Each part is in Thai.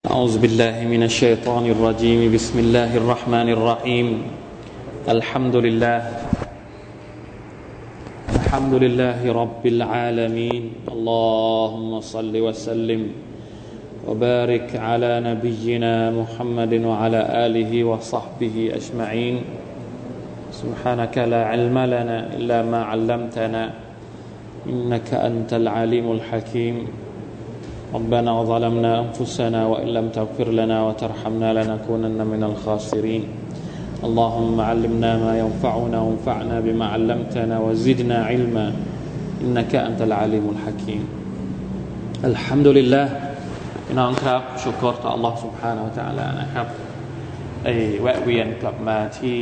أعوذ بالله من الشيطان الرجيم. بسم الله الرحمن الرحيم. الحمد لله. الحمد لله رب العالمين. اللهم صل وسلم وبارك على نبينا محمد وعلى آله وصحبه أجمعين. سبحانك لا علم لنا إلا ما علمتنا. إنك أنت العليم الحكيم. ربنا ظلمنا أنفسنا وإن لم تغفر لنا وترحمنا لنكونن من الخاسرين اللهم علمنا ما ينفعنا وانفعنا بما علمتنا وزدنا علما إنك أنت العليم الحكيم الحمد لله พี่น้องครับชุกรต่อ Allah سبحانه และ تعالى นะครับไอ้แวะเวียนกลับมาที่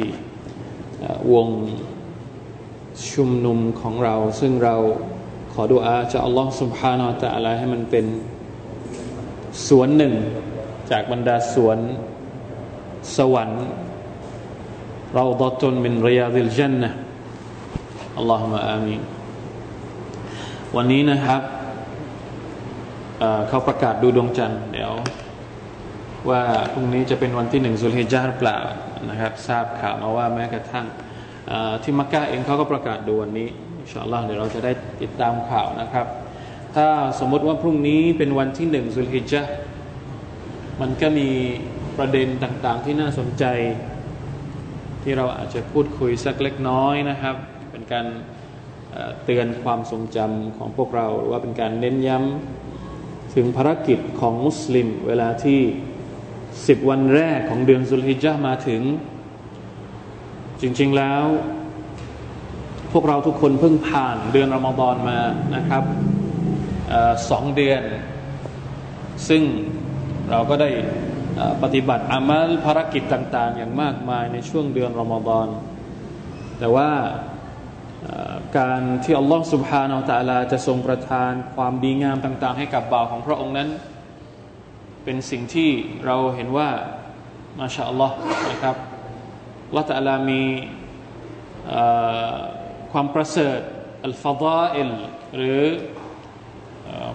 วงชุมนุมของเรา ซึ่งเราขอดุอาจาก Allah سبحانه และ تعالى ให้มันเป็น สวนหนึ่งจากบรรดาสวนสวรรค์เราดตุนมินริยาดิลจันนะอัลลอฮฺมะอามีวันนี้นะครับเขาประกาศดูดวงจันทร์เดี๋ยว ว่าพรุ่งนี้จะเป็นวันที่หนึ่งสุลฮิจาร์เปล่านะครับ ทราบข่าวมาว่าแม้กระทั่งที่มักกะเองเขาก็ประกาศดูวันนี้อินชาอัลลอฮ์เดี๋ยวเราจะได้ติดตามข่าวนะครับ ถ้าสมมติว่าพรุ่งนี้เป็นวันที่หนึ่งสุลฮิจจะมันก็มีประเด็นต่างๆ ที่น่าสนใจ ที่เราอาจจะพูดคุยสักเล็กน้อยนะครับ เป็นการเตือนความทรงจำของพวกเราหรือว่าเป็นการเน้นย้ำถึงภารกิจของมุสลิม เวลาที่สิบวันแรกของเดือนสุลฮิจจะมาถึง จริง ๆแล้ว พวกเราทุกคนเพิ่งผ่านเดือนรอมฎอนมานะครับ สองเดือน ซึ่งเราก็ได้ปฏิบัติอามัลภารกิจต่าง ๆ อย่างมากมายในช่วงเดือนรอมฎอนแต่ว่าการที่อัลลอฮฺสุบฮานาอัลตะลาจะทรงประทานความดีงามต่าง ๆ ให้กับบ่าวของพระองค์นั้น เป็นสิ่งที่เราเห็นว่ามาชาอัลลอฮ์นะครับละตะลามีความประเสริฐอัลฟาดาอิลหรือ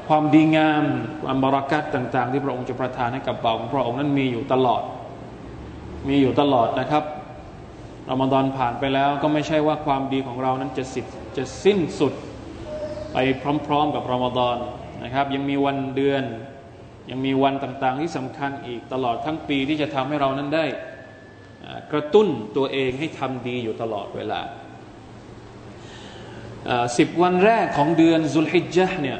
ความดีงามความบรากัตต่าง ๆ ที่พระองค์จะประทานให้กับบ่าของพระองค์นั้นมีอยู่ตลอด มีอยู่ตลอดนะครับรอมฎอนผ่านไปแล้วก็ไม่ใช่ว่าความดีของเรานั้นจะสิจะสิ้นสุดไปพร้อม ๆ กับรอมฎอนนะครับ ยังมีวันเดือน ยังมีวันต่างๆ ที่สำคัญอีกตลอดทั้งปีที่จะทำให้เรานั้นได้กระตุ้นตัวเองให้ทำดีอยู่ตลอดเวลาสิบวันแรกของเดือนซุลฮิจญะเนี่ย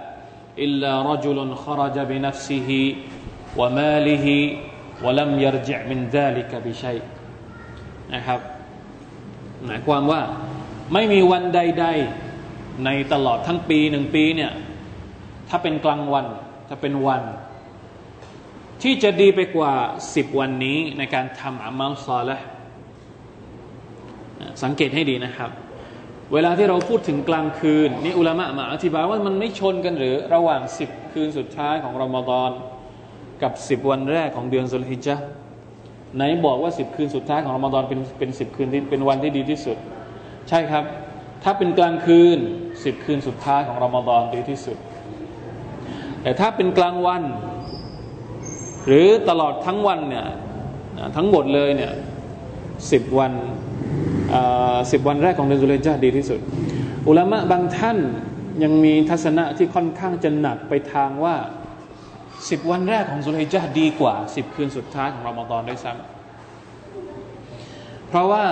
إلا رجل خرج بنفسه وماله ولم يرجع من ذلك بشيء นะครับหมายความว่าไม่มีวันใดๆในตลอดทั้งปีหนึ่งปีเนี่ยถ้าเป็นกลางวันถ้าเป็นวัน ที่จะดีไปกว่าสิบวันนี้ในการทำอามัลซอละสังเกตให้ดีนะครับ เวลาที่เราพูดถึงกลางคืนนี่อุลามะมาอธิบายว่ามันไม่ชนกันหรือระหว่างสิบคืนสุดท้ายของรอมฎอนกับสิบวันแรกของเดือนสุลฮิจจะไหนบอกว่าสิบคืนสุดท้ายของรอมฎอนเป็นเป็นสิบคืนที่เป็นวันที่ดีที่สุด ใช่ครับ ถ้าเป็นกลางคืนสิบคืนสุดท้ายของรอมฎอนดีที่สุด แต่ถ้าเป็นกลางวัน หรือตลอดทั้งวันเนี่ยทั้งหมดเลยเนี่ยสิบวัน สิบวันแรกของเดือนสุลจาดีที่สุด อุลามะบางท่านยังมีทัศนะที่ค่อนข้างจะหนักไปทางว่าสิบวันแรกของสุลจาดีกว่าสิบคืนสุดท้ายของรอมฎอนด้วยซ้ำเพราะว่า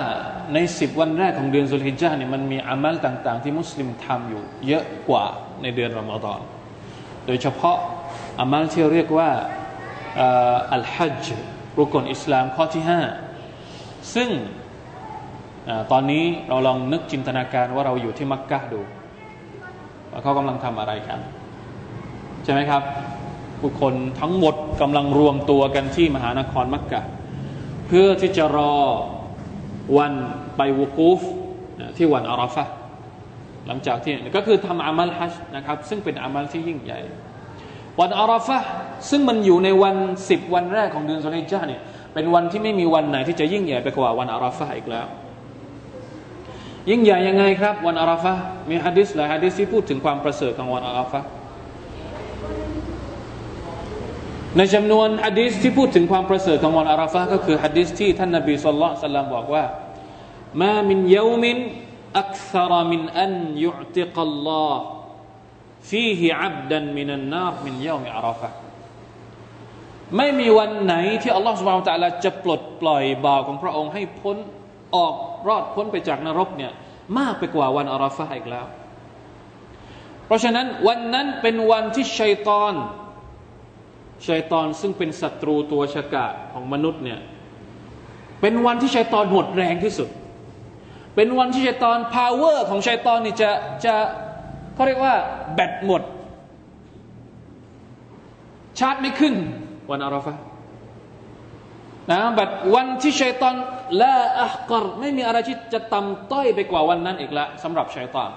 ในสิบวันแรกของเดือนสุลฮิจาเนี่ยมันมีอามัลต่าง ๆ ที่มุสลิมทำอยู่ เยอะกว่าในเดือนรอมฎอน โดยเฉพาะอามัลที่เรียกว่าอัลฮัจรุกลอิสลามข้อที่ห้าซึ่ง ตอนนี้เราลองนึกจินตนาการว่าเราอยู่ที่มักกะดูว่าเขากำลังทำอะไรกัน ใช่ไหมครับผู้คนทั้งหมดกำลังรวมตัวกันที่มหานครมักกะ เพื่อที่จะรอวันไปวุกูฟที่วันอาราฟะหลังจากที่ก็คือทำอามัลฮัจนะครับ ซึ่งเป็นอามัลที่ยิ่งใหญ่ วันอาราฟะซึ่งมันอยู่ในวันสิบวันแรกของเดือนสุนิจาเนี่ยเป็นวันที่ไม่มีวันไหนที่จะยิ่งใหญ่ไปกว่าวันอาราฟะอีกแล้ว ยิ่งใหญ่ยังไงครับ วันอาราฟะมีฮะดิษหลายฮะดิษที่พูดถึงความประเสริฐของวันอาราฟะในจำนวนฮะดิษที่พูดถึงความประเสริฐของวันอาราฟะก็คือฮะดิษที่ท่านนบีสุลต่านบอกว่ามามินยามินอักษรมินอันยุติกัลลอฮ์ فيه عبدا من النار من يوم عرفه ไม่มีวันไหนที่อัลลอฮฺสุบฮานตะลาจะปลดปล่อยบ่าวของพระองค์ให้พ้นออก รอดพ้นไปจากนรกเนี่ยมากไปกว่าวันอาราฟะอีกแล้ว เพราะฉะนั้นวันนั้นเป็นวันที่ชัยตอนชัยตอนซึ่งเป็นศัตรูตัวฉกาจของมนุษย์เนี่ยเป็นวันที่ชัยตอนหมดแรงที่สุด เป็นวันที่ชัยตอน power ของชัยตอนนี่จะจะเขาเรียกว่าแบตหมด ชาร์จไม่ขึ้นวันอาราฟะ นะบัดวันที่ชัยตอนولا أحقرไม่มีอะไรที่จะต่ำต้อยไปกว่าวันนั้นอีกละสำหรับชัยตอน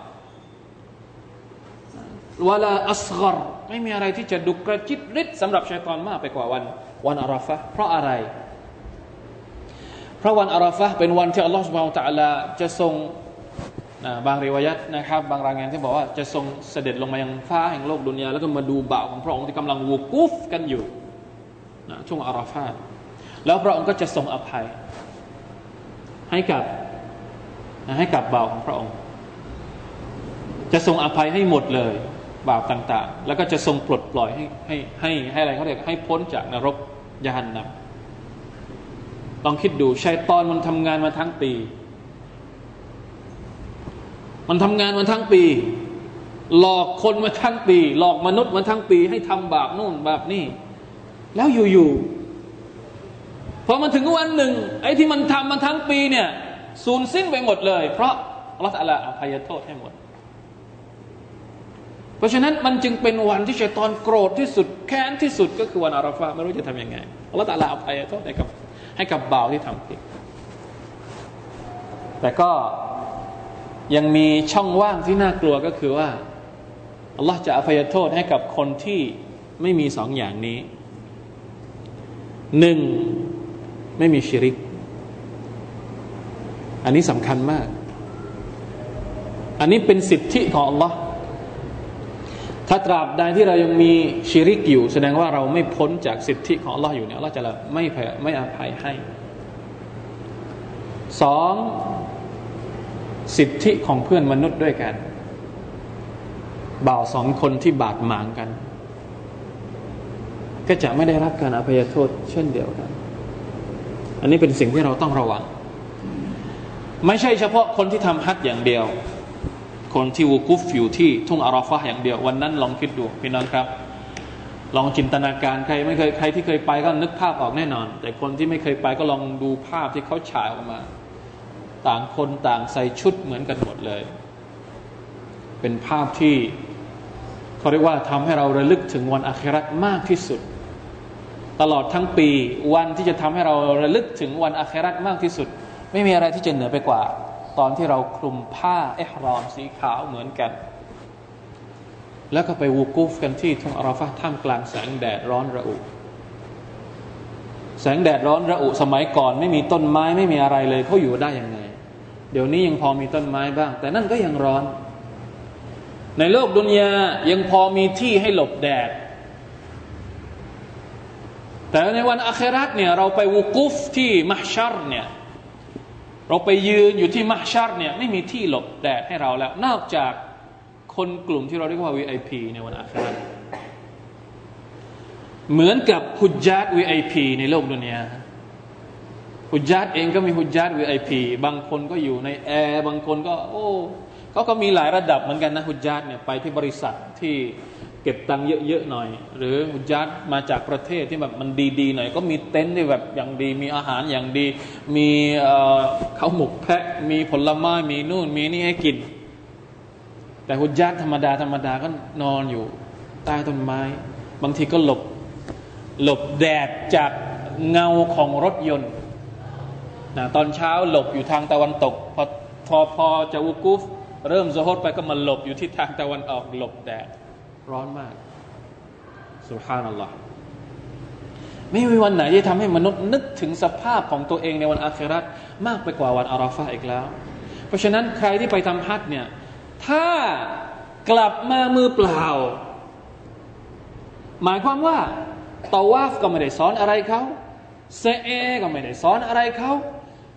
ولا أصغرไม่มีอะไรที่จะดูกระจิริดสำหรับชัยตอนมากไปกว่าวัน วันอาราฟะเพราะอะไร เพราะวันอาราฟะเป็นวันที่อัลลอฮฺสุบานตะลาจะทรงนะบางริวายัตนะครับ บางรายงานที่บอกว่าจะทรงเสด็จลงมายังฟ้าแห่งโลกดุนยาแล้วก็มาดูบ่าวของพระองค์ที่กำลังวูกุฟกันอยู่นะช่วงอาราฟา แล้วพระองค์ก็จะทรงอภัย ให้กับให้กับบ่าวของพระองค์ จะทรงอภัยให้หมดเลยบาปต่าง ๆ แล้วก็จะทรงปลดปล่อยให้ให้ให้ให้อะไรเขาเรียกให้พ้นจากนรกยานนำลองคิดดูชัยตอนมันทำงานมาทั้งปี มันทำงานมาทั้งปี หลอกคนมาทั้งปี หลอกมนุษย์มาทั้งปี ให้ทำบาปนู่นบาปนี่ แล้วอยู่ๆ พอมาถึงวันหนึ่งไอ้ที่มันทำมาทั้งปีเนี่ยสูญสิ้นไปหมดเลย เพราะอัลลอฮฺอภัยโทษให้หมด เพราะฉะนั้นมันจึงเป็นวันที่ชัยตอนโกรธที่สุดแค้นที่สุดก็คือวันอาราฟาไม่รู้จะทํำยังไงอัลลอฮฺตะลาอภัยโทษให้กับให้กับบ่าวที่ทำผิดแต่ก็ยังมีช่องว่างที่น่ากลัวก็คือว่าอัลลอฮฺจะอภัยโทษให้กับคนที่ไม่มีสองอย่างนี้หนึ่ง ไม่มีชิริก อันนี้สำคัญมาก อันนี้เป็นสิทธิของอัลลอฮ์ถ้าตราบใดที่เรายังมีชิริกอยู่ แสดงว่าเราไม่พ้นจากสิทธิของอัลลอฮ์อยู่เนี่ยอัลลอฮ์จะไม่ไม่อภัยให้สองสิทธิของเพื่อนมนุษย์ด้วยกัน บ่าวสองคนที่บาดหมางกัน ก็จะไม่ได้รับการอภัยโทษเช่นเดียวกัน อันนี้เป็นสิ่งที่เราต้องระวัง ไม่ใช่เฉพาะคนที่ทำฮัจอย่างเดียว คนที่วูกุฟอยู่ที่ทุ่งอาราฟะอย่างเดียว วันนั้นลองคิดดูพี่น้องครับ ลองจินตนาการใครไม่เคยใครที่เคยไปก็นึกภาพออกแน่นอน แต่คนที่ไม่เคยไปก็ลองดูภาพที่เขาฉายออกมา ต่างคนต่างใส่ชุดเหมือนกันหมดเลย เป็นภาพที่เขาเรียกว่าทำให้เราระลึกถึงวันอาครามากที่สุด ตลอดทั้งปี วันที่จะทำให้เราระลึกถึงวันอาครามากที่สุด ไม่มีอะไรที่จะเหนือไปกว่า ตอนที่เราคลุมผ้าเอฮรอมสีขาวเหมือนกัน แล้วก็ไปวูกูฟกันที่ทุ่งอาราฟะท่ามกลางแสงแดดร้อนระอุแสงแดดร้อนระอุสมัยก่อนไม่มีต้นไม้ไม่มีอะไรเลยเขาอยู่ได้ยังไง เดี๋ยวนี้ยังพอมีต้นไม้บ้าง แต่นั่นก็ยังร้อน ในโลกดุนยายังพอมีที่ให้หลบแดด แต่ในวันอัคราตเนี่ยเราไปวูกูฟที่มัชชัรเนี่ยเราไปยืนอยู่ที่มัชชัรเนี่ยไม่มีที่หลบแดดให้เราแล้ว นอกจากคนกลุ่มที่เราเรียกว่า VIP ในวันอาคราเหมือนกับฮุจญาต VIP ในโลกดุนยาฮุจญาตเองก็มีฮุจญาต VIP บางคนก็อยู่ในแอร์บางคนก็ โอ้เขาก็มีหลายระดับเหมือนกันนะฮุจญาตเนี่ยไปที่บริษัทที่ เก็บตังค์เยอะๆหน่อย หรือยัดมาจากประเทศที่แบบมันดีๆหน่อย ก็มีเต็นท์ที่แบบอย่างดี มีอาหารอย่างดี มีข้าวหมกแพะ มีผลไม้มีนู่น มีนี่ให้กิน แต่หุยัดธรรมดาธรรมดาก็นอนอยู่ ใต้ต้นไม้ บางทีก็หลบหลบแดดจากเงาของรถยนต์นะตอนเช้าหลบอยู่ทางตะวันตก พอพอพอจะวุกุฟเริ่มโซฮดไปก็มาหลบอยู่ที่ทางตะวันออกหลบแดด ร้อนมากสุภานัลลอฮ์ไม่มีวันไหนที่ทำให้มนุษย์นึกถึงสภาพของตัวเองในวันอาคราตมากไปกว่าวันอาราฟาอีกแล้ว เพราะฉะนั้นใครที่ไปทำฮัจเนี่ยถ้ากลับมามือเปล่า หมายความว่าตาวาฟก็ไม่ได้สอนอะไรเขาเซเอก็ไม่ได้สอนอะไรเขา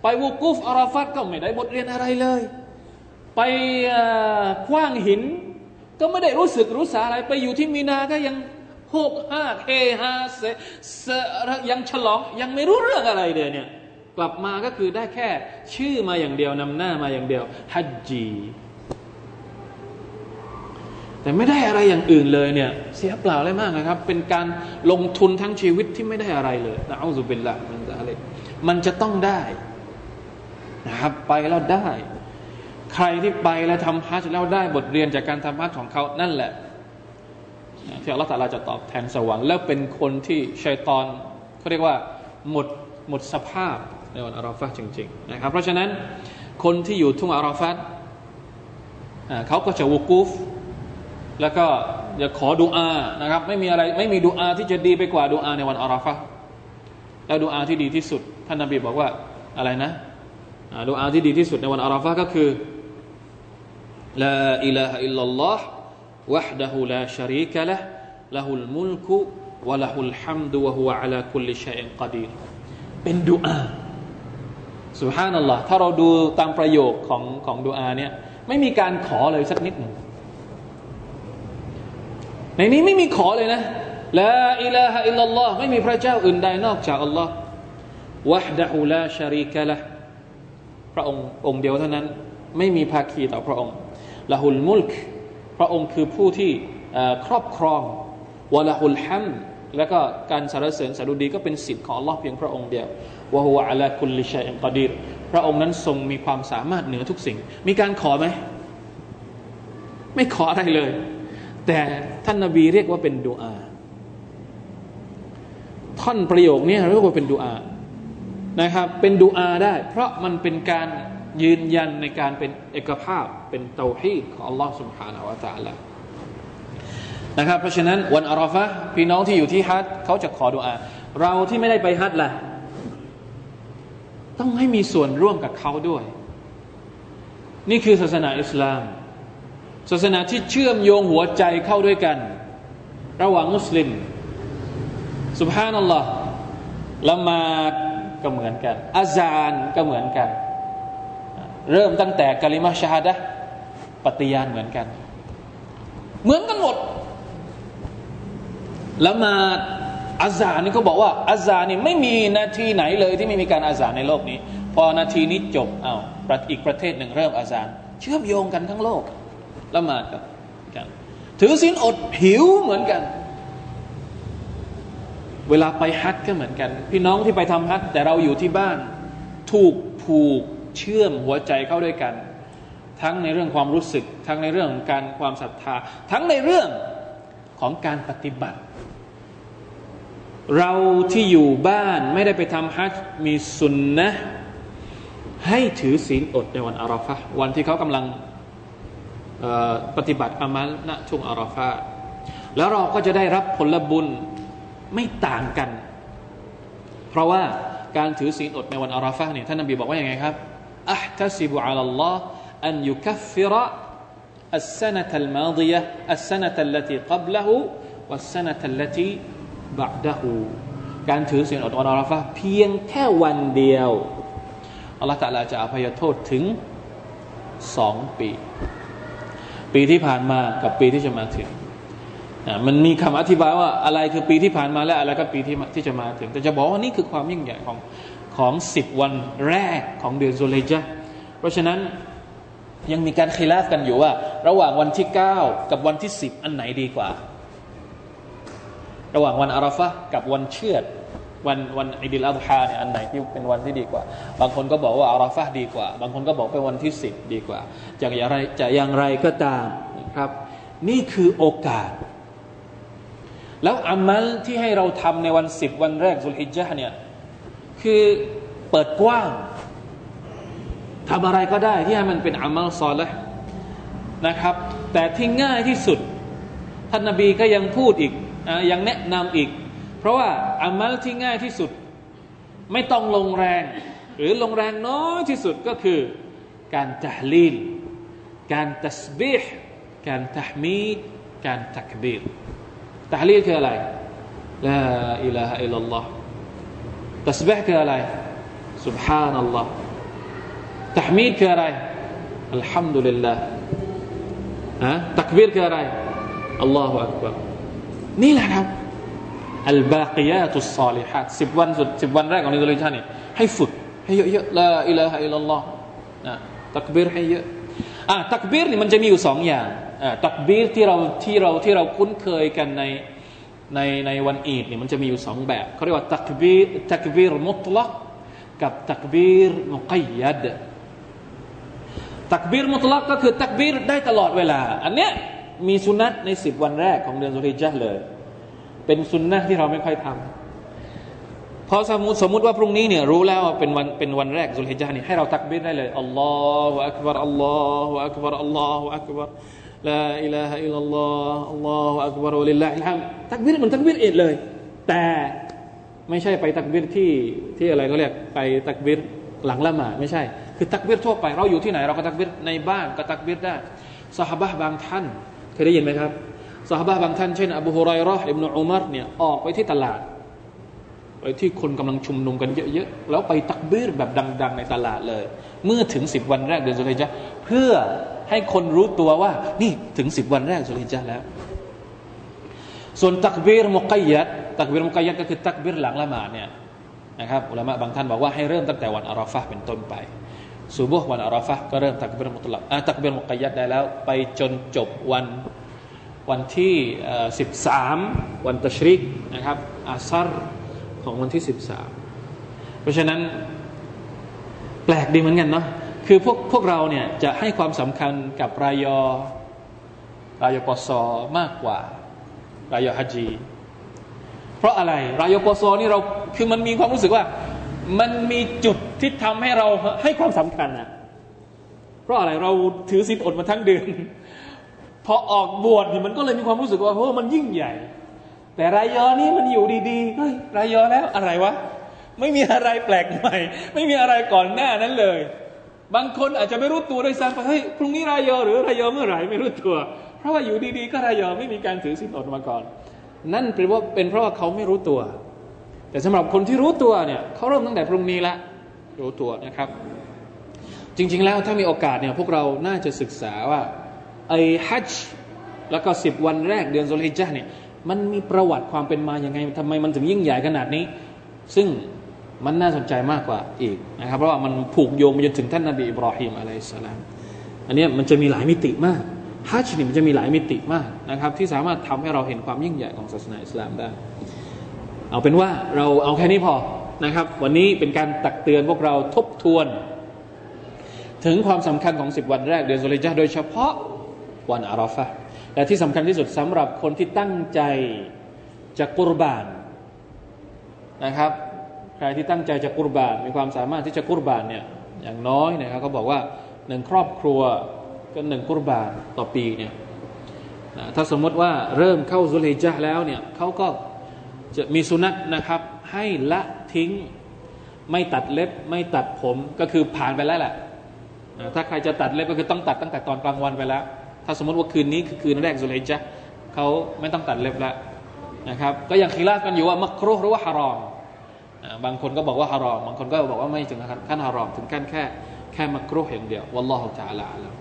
ไปวูกุฟอาราฟัตก็ไม่ได้บทเรียนอะไรเลย ไปคว้างหิน ก็ไม่ได้รู้สึกรู้สาอะไร ไปอยู่ที่มีนาก็ยังโฮกฮาเฮฮาเสยังฉลองยังไม่รู้เรื่องอะไรเลยเนี่ย กลับมาก็คือได้แค่ชื่อมาอย่างเดียวนำหน้ามาอย่างเดียวฮัจจีแต่ไม่ได้อะไรอย่างอื่นเลยเนี่ย เสียเปล่าเลยมากนะครับ เป็นการลงทุนทั้งชีวิตที่ไม่ได้อะไรเลยนะอัลลอฮฺเป็นละมันจะอะไรมันจะต้องได้นะครับไปแล้วได้ ใครที่ไปแล้วทำฮัจแล้วได้บทเรียนจากการทำฮัจของเขานั่นแหละที่อัลลอฮฺตาลาจะตอบแทนสวรรค์แล้วเป็นคนที่ชัยตอนเขาเรียกว่าหมดหมดสภาพในวันอาราฟะจริงๆนะครับเพราะฉะนั้นคนที่อยู่ทุ่งอาราฟะเขาก็จะวุกูฟแล้วก็อยาขอดุอานะครับไม่มีอะไรไม่มีดุอาที่จะดีไปกว่าดุอาในวันอาราฟะแล้วดุอาที่ดีที่สุด ท่านนบีบอกว่าอะไรนะดุอาที่ดีที่สุดในวันอาราฟะก็คือ ลาอิลาฮะอิลลัลลอฮ์วะฮ์ดะฮูลาชารีกะละละฮุลมุลกุวะละฮุลฮัมดุวะฮุวะอะลาคุลินกอดีรเป็นดุอาสุฮานัลลอฮ์ถ้าเราดูตามประโยคของของดุอาเนี่ยไม่มีการขอเลยสักนิดหนึ่งในนี้ไม่มีขอเลยนะลาอิลาฮะอิลลอฮ์ไม่มีพระเจ้าอื่นใดนอกจากอัลลอฮ์วะฮดะฮุลาชารีกะละพระองค์องค์เดียวเท่านั้น ไม่มีภาคีต่อพระองค์ ละหุลมุลกพระองค์คือผู้ที่ครอบครองวะละหุลฮัมแล้วก็การสรรเสริญสดุดีก็เป็นสิทธิ์ของ Allah เพียงพระองค์เดียววะฮุวะอัลาคุลิชัยอันกอดีรพระองค์นั้นทรงมีความสามารถเหนือทุกสิ่ง มีการขอไหม ไม่ขออะไรเลย แต่ท่านนาบีเรียกว่าเป็นดูอา ท่อนประโยคนี้เรียกว่าเป็นดูอานะครับ เป็นดูอาได้ เพราะมันเป็นการ ยืนยันในการเป็นเอกภาพเป็นเตาฮีของ Allah سبحانه และ تعالى นะครับ เพราะฉะนั้นวันอาราฟะพี่น้องที่อยู่ที่ฮัจเขาจะขอดุอา เราที่ไม่ได้ไปฮัจล่ะ ต้องให้มีส่วนร่วมกับเขาด้วย นี่คือศาสนาอิสลามศาสนาที่เชื่อมโยงหัวใจเข้าด้วยกัน ระหว่างมุสลิมสุบฮานัลลอฮ์ละมาดก็เหมือนกันอาซานก็เหมือนกัน เริ่มตั้งแต่กะลิมาชาดะปฏิญาณเหมือนกัน เหมือนกันหมดละมาอาซานนี่เขาบอกว่าอาซานนี่ไม่มีนาทีไหนเลยที่ไม่มีการอาซานในโลกนี้ พอนาทีนี้จบอา้าวอีกประเทศหนึ่งเริ่มอาซานเชื่อมโยงกันทั้งโลกละหมาดกันถือศีลอดหิวเหมือนกัน เวลาไปฮัทก็เหมือนกัน พี่น้องที่ไปทำฮัทแต่เราอยู่ที่บ้าน ถูกผูก เชื่อมหัวใจเข้าด้วยกัน ทั้งในเรื่องความรู้สึก ทั้งในเรื่องของการความศรัทธา ทั้งในเรื่องของการปฏิบัติ เราที่อยู่บ้านไม่ได้ไปทำฮัจมีสุนนะให้ถือศีลอดในวันอาราฟะวันที่เขากำลังปฏิบัติอามัลณช่วงอาราฟาแล้วเราก็จะได้รับผลบุญไม่ต่างกัน เพราะว่าการถือศีลอดในวันอาราฟาเนี่ยท่านนบีบอกว่าอย่างไงครับ อัพตัซิบุอัลลอฮ์อันยุคัฟฟิระอัสซนะตัลมาดียะอัสซนะตัลลตีกับละศัสซนะตัลลตีบะดะหูการถือศีลอดอนอาราฟะเพียงแค่วันเดียวอัลลอฮฺตะลาจะอภัยโทษถึงสองปี ปีที่ผ่านมากับปีที่จะมาถึงมันมีคำอธิบายว่าอะไรคือปีที่ผ่านมาและอะไรก็ปีที่ที่จะมาถึง แต่จะบอกว่านี่คือความยิ่งใหญ่ของ ของสิบวันแรกของเดือนโซเลจาเพราะฉะนั้นยังมีการคีลาฟกันอยู่ว่า ระหว่างวันที่เก้ากับวันที่สิบอันไหนดีกว่า ระหว่างวันอาราฟะกับวันเชือดวันวันอิดิลอัลฮาเนี่ยอันไหนที่เป็นวันที่ดีกว่า บางคนก็บอกว่าอาราฟะดีกว่า บางคนก็บอกเป็นวันที่สิบดีกว่าจากอย่างไรจะอย่างไรก็ตามนะครับ นี่คือโอกาส แล้วอามัลที่ให้เราทำในวันสิบวันแรกสุลฮิจญะเนี่ย คือเปิดกว้างทำอะไรก็ได้ที่ให้มันเป็นอามัลซอลห์นะครับ แต่ที่ง่ายที่สุด ท่านนาบีก็ยังพูดอีกอยังแนะนำอีก เพราะว่าอามัลที่ง่ายที่สุด ไม่ต้องลงแรง หรือลงแรงน้อยที่สุดก็คือการตะลีลการตัสบีห์การตะมีดการตักบีรตะลีลคืออะไรลาอิลาฮะอิลลัลลอฮ์ ตัสบีห์คืออะไร سبحان الله ตะมีดคืออะไรอัลฮัมดุลิลลาห์ฮะตักบีรคืออะไรอัลลอฮฺอักบารนี่แหละครับอัลบากียาตุสซาลิฮัดสิบวันสุดสิบวันแรกของนิโดลิชันนี่ให้ฝึกให้เยอะๆลาอิลาฮะอิลลัลลอฮ์นะตักบีรให้เยอะอ่ะตักบีรนี่มันจะมีอยู่สองอย่างอ่ะตักบีรที่เราที่เราที่เราคุ้นเคยกันใน ในในวันอีดเนี่ยมันจะมีอยู่สองแบบเขาเรียกว่าตักบีรตักบีรมุตลักกับตักบีรมุกัยยัดตักบีรมุตลักก็คือตักบีรได้ตลอดเวลา อันเนี้ยมีสุนนะในสิบวันแรกของเดือนซุลฮิจญะเลย เป็นสุนนะที่เราไม่ค่อยทำพอสมมติสมมติว่าพรุ่งนี้เนี่ยรู้แล้วว่าเป็นวันเป็นวันแรกซุลฮิจญะนี่ให้เราตักบีรได้เลยالله أكبر الله أكبر الله أكبر لا إله إلا الله الله أكبر ولله الحمد ตักบีรมันตักบีรเองเลย แต่ไม่ใช่ไปตักบีรที่ที่อะไรเขาเรียกไปตักบีรหลังละหมาดไม่ใช่ คือตักบีรทั่วไปเราอยู่ที่ไหนเราก็ตักบีรในบ้านก็ตักบีรได้สหบะบางท่านเคยได้ยินไหมครับสหบะบางท่านเช่นอบูฮุไรรอห์อิบนุอุมัรเนี่ยออกไปที่ตลาด ที่คนกำลังชุมนุมกันเยอะๆแล้วไปตักบีรแบบดัง ๆ ในตลาดเลย เมื่อถึงสิบวันแรกเดือนสุริยะเพื่อให้คนรู้ตัวว่า นี่ถึงสิบวันแรกสุริยะแล้ว ส่วนตักบีรมุกัยยัดตักบีรมุกัยยัดก็คือตักบีรหลังละหมาดเนี่ยนะครับอุลามะบางท่านบอกว่าให้เริ่มตั้งแต่วันอาราฟะเป็นต้นไปสุบุห์วันอาราฟะก็เริ่มตักบีรมุตลักอ่ตักบีรมุกัยยัดได้แล้ว ไปจนจบวันวันที่สิบสามวันตะชริกนะครับอาซาร ของวันที่สิบสามเพราะฉะนั้นแปลกดีเหมือนกันเนาะคือพวกพวกเราเนี่ยจะให้ความสำคัญกับรายอรายปศมากกว่ารายฮัจีเพราะอะไรรายปศนี่เราคือมันมีความรู้สึกว่า มันมีจุดที่ทำให้เราให้ความสำคัญอะเพราะอะไรเราถือศีลอดมาทั้งเดือนพอออกบวชเนี่ยมันก็เลยมีความรู้สึกว่าโอ้มันยิ่งใหญ่ แต่รายยอนี่มันอยู่ดีๆเฮ้ยรายยอแล้วอะไรวะ ไม่มีอะไรแปลกใหม่ ไม่มีอะไรก่อนหน้านั้นเลย บางคนอาจจะไม่รู้ตัวด้วยซ้ำไปเฮ้ยพรุ่งนี้รายยอหรือรายยอเมื่อไหร่ไม่รู้ตัว เพราะว่าอยู่ดีๆ ก็รายยอไม่มีการถือศีลอดมาก่อน นั่นเป็นว่าเป็นเพราะว่าเขาไม่รู้ตัว แต่สำหรับคนที่รู้ตัวเนี่ยเขาเริ่มตั้งแต่พรุ่งนี้ละรู้ตัวนะครับ จริง ๆ แล้วถ้ามีโอกาสเนี่ยพวกเราน่าจะศึกษาว่าไอ้ฮัจแล้วก็สิบวันแรกเดือนโซลิจาเนี่ย มันมีประวัติความเป็นมาอย่างไงทำไมมันถึงยิ่งใหญ่ขนาดนี้ ซึ่งมันน่าสนใจมากกว่าอีกนะครับเพราะว่ามันผูกโยงไปจนถึงท่านนบีอิบราฮิมอะลัยสลามอันนี้มันจะมีหลายมิติมากฮัจนี่มันจะมีหลายมิติมากนะครับ ที่สามารถทำให้เราเห็นความยิ่งใหญ่ของศาสนาอิสลามได้ เอาเป็นว่าเราเอาแค่นี้พอนะครับ วันนี้เป็นการตักเตือนพวกเราทบทวน ถึงความสำคัญของสิบวันแรกเดือนสุริยะโดยเฉพาะวันอาราฟะ แต่ที่สำคัญที่สุดสำหรับคนที่ตั้งใจจะกุรบานนะครับ ใครที่ตั้งใจจะกุรบาน มีความสามารถที่จะกุรบานเนี่ยอย่างน้อยนะครับเขาบอกว่าหนึ่งครอบครัวก็หนึ่งกุรบานต่อปีเนี่ยถ้าสมมติว่าเริ่มเข้าสุริยะแล้วเนี่ยเขาก็จะมีสุนัขนะครับ ให้ละทิ้ง ไม่ตัดเล็บ ไม่ตัดผมก็คือผ่านไปแล้วแหละถ้าใครจะตัดเล็บก็คือต้องตัดตั้งแต่ตอนกลางวันไปแล้ว ถ้าสมมติว่าคืนนี้คือคืนแรกสุลัยจะเขาไม่ต้องตัดเล็บแล้วนะครับ ก็ยังคีรากันอยู่ว่ามักรุหรือว่าฮารอมบางคนก็บอกว่าฮารอมบางคนก็บอกว่าไม่ถึงขั้นฮารอมถึงขั้นแค่แค่มักรุอย่างเดียววัลลอฮฺจาลาแล้ว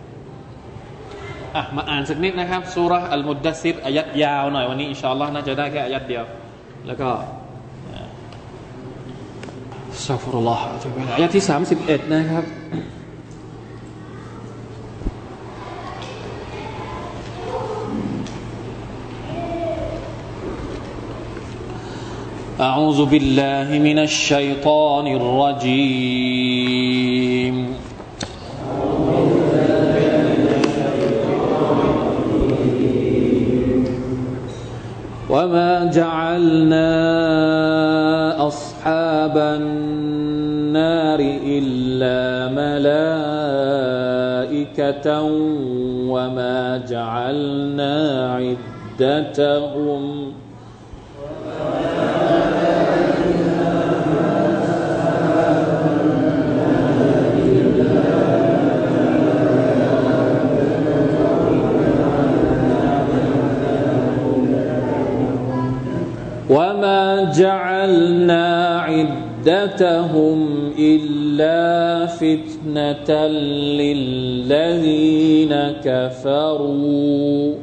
มาอ่านสักนิดนะครับสุรอัลมุดดัซิรอายัดยาวหน่อยวันนี้อินชาอัลลอฮ์น่าจะได้แค่อายัดเดียว แล้วก็สัฟรุลลอฮ์อายะที่สามสิบเอ็ดนะครับ أعوذ بالله من الشيطان الرجيم. وما جعلنا أصحاب النار إلا ملائكة وما جعلنا عدتهم جعلنا عدتهم إلا فتنة للذين كفروا.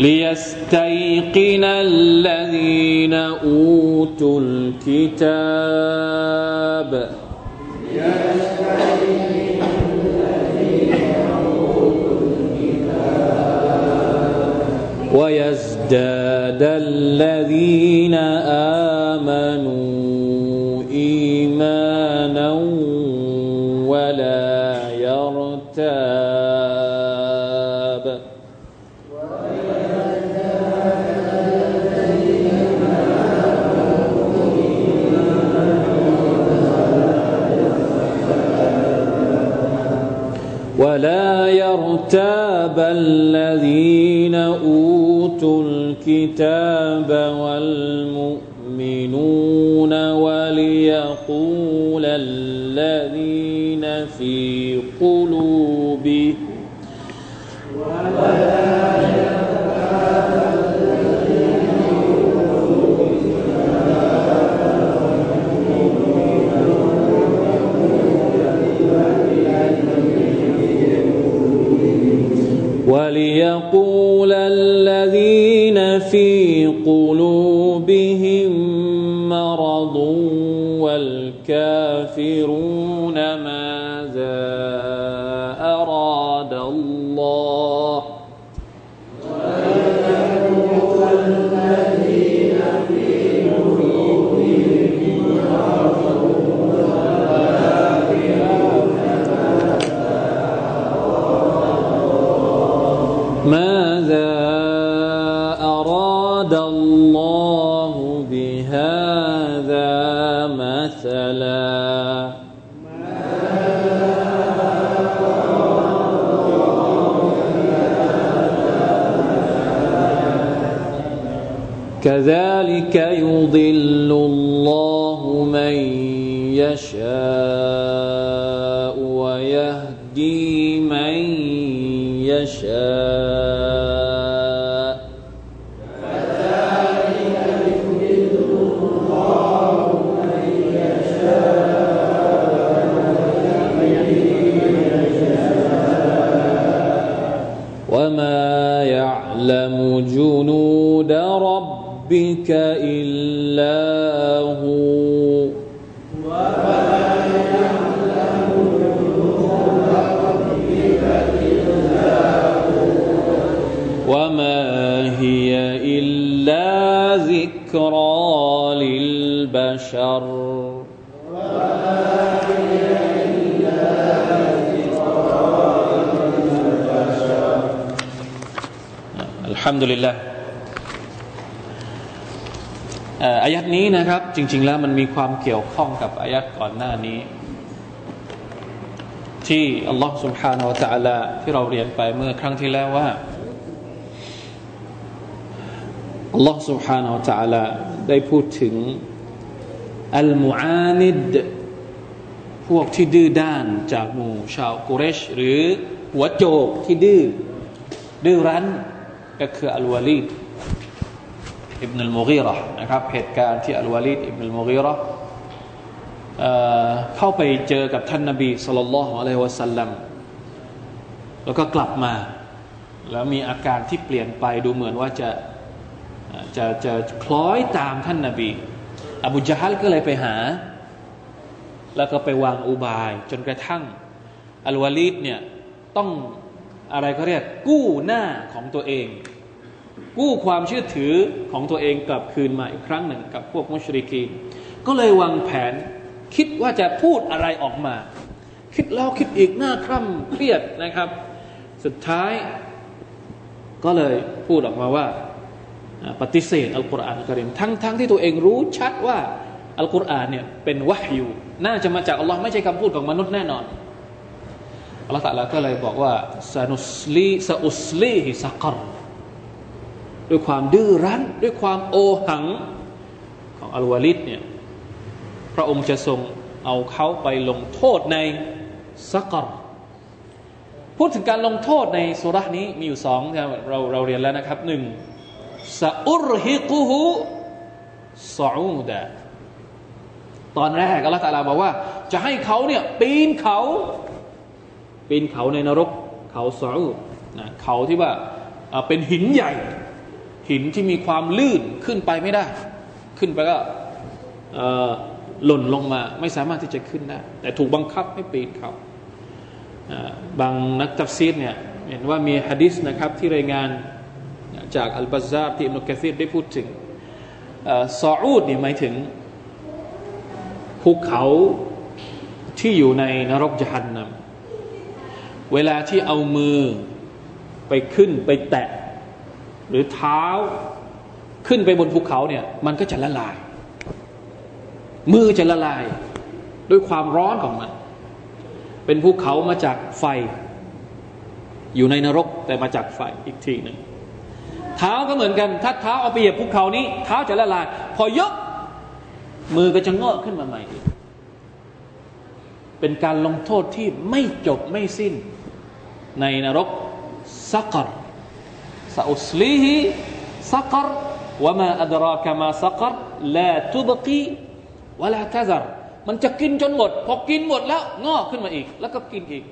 ليستيقن الذين أوتوا الكتاب. ويزداد الذين آمنوا يرتاب الذين أوتوا الكتاب والمؤمنون وليقول الذين في قلوبهم مرض والكافرون ماذا يضل الله من يشاء ويهدي من يشاء. وما يعلم جنود ربك إلا الله وما هي إلا ذكرى للبشر وما هي إلا ذكرى للبشر الحمد لله อายัดนี้นะครับ จริง ๆ แล้วมันมีความเกี่ยวข้องกับอายัดก่อนหน้านี้ ที่อัลลอฮ์ سبحانه และ تعالى ที่เราเรียนไปเมื่อครั้งที่แล้วว่า อัลลอฮ์ سبحانه และ تعالى ได้พูดถึง อัลมูอานิด พวกที่ดื้อด้านจากหมู่ชาวกุเรช หรือหัวโจกที่ดื้อดื้อรั้นก็คืออัลวาลีด อิบนุลมุกีระนะครับเหตุการณ์ที่อัลวาลีดอิบนุลมุกีรอเข้าไปเจอกับท่านนบีสุลต่านละฮ์อะลัยฮิวะสัลลัมแล้วก็กลับมา แล้วมีอาการที่เปลี่ยนไปดูเหมือนว่าจะจะจะคล้อยตามท่านนาบี อบูจาฮัลก็เลยไปหา แล้วก็ไปวางอุบาย จนกระทั่ง อัลวาลีดเนี่ยต้องอะไรเขาเรียกกู้หน้าของตัวเอง กู้ความเชื่อถือของตัวเองกลับคืนมาอีกครั้งหนึ่งกับพวกมุชริกีนก็เลยวางแผนคิดว่าจะพูดอะไรออกมา คิดแล้วคิดอีกหน้าคร่ำเครียดนะครับ สุดท้ายก็เลยพูดออกมาว่าปฏิเสธอัลกุรอานกริมทั้งทั้งที่ตัวเองรู้ชัดว่าอัลกุรอานเนี่ยเป็นวะฮยูน่าจะมาจากอัลลอฮ์ไม่ใช่คำพูดของมนุษย์แน่นอนอัลลอฮ์ตะลาก็เลยบอกว่าซานุสลีซาอุสลีฮิสักร ด้วยความดื้อรั้น ด้วยความโอหังของอัลวาลิดเนี่ยพระองค์จะทรงเอาเขาไปลงโทษในสักรพูดถึงการลงโทษในสุรานี้มีอยู่สองเราเราเรียนแล้วนะครับหนึ่งซาอุรฮิกุฮุซาอูดะตอนแรกอัลลอฮฺตาลาบอกว่า จะให้เขาเนี่ยปีนเขา ปีนเขาในนรก เขาซาอูดนะเขาที่ว่าเป็นหินใหญ่ หินที่มีความลื่นขึ้นไปไม่ได้ ขึ้นไปก็หล่นลงมาไม่สามารถที่จะขึ้นได้ แต่ถูกบังคับให้ปีนเขาบางนักตัฟซีรเนี่ยเห็นว่ามีฮะดิษนะครับที่รายงานจากอัลบัซซารที่อิบนุกะซีรได้พูดถึงصعودนี่หมายถึงภูเขาที่อยู่ในนรกญะฮันนัมเวลาที่เอามือไปขึ้นไปแตะ หรือเท้าขึ้นไปบนภูเขาเนี่ยมันก็จะละลาย มือจะละลาย ด้วยความร้อนของมัน เป็นภูเขามาจากไฟ อยู่ในนรกแต่มาจากไฟอีกทีหนึ่งเท้าก็เหมือนกัน ถ้าเท้าเอาไปเหยียบภูเขานี้ เท้าจะละลาย พอยก มือก็จะงอกขึ้นมาใหม่อีกเป็นการลงโทษที่ไม่จบไม่สิ้น ในนรกซักร ซาอุสลีฮิซักรวะมาอัดรากมาซักรลาตุบกีวะลาทซรมันจะกินจนหมด พอกินหมดแล้วงอกขึ้นมาอีก แล้วก็กินอีก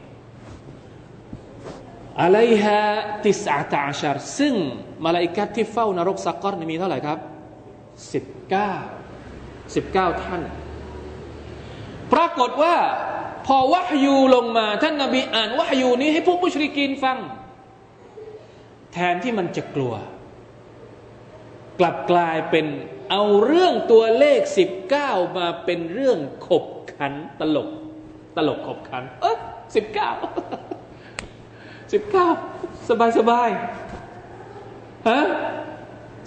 อะไรฮะติสอาตาชารซึ่งมาลาอิกัดที่เฝ้านรกซักกอรมีเท่าไหร่ครับสิบเก้าสิบเก้าท่าน ปรากฏว่า พอวะฮยูลงมา ท่านนาบีอ่านวะฮยูนี้ให้พวกมุชริกีนฟัง ทนที่มันจะกลัว กลับกลายเป็นเอาเรื่องตัวเลขสิบเก้ามาเป็นเรื่องขบขันตลก ตลกขบขัน เออสิบเก้าสิบเก้าสบายสบายฮะ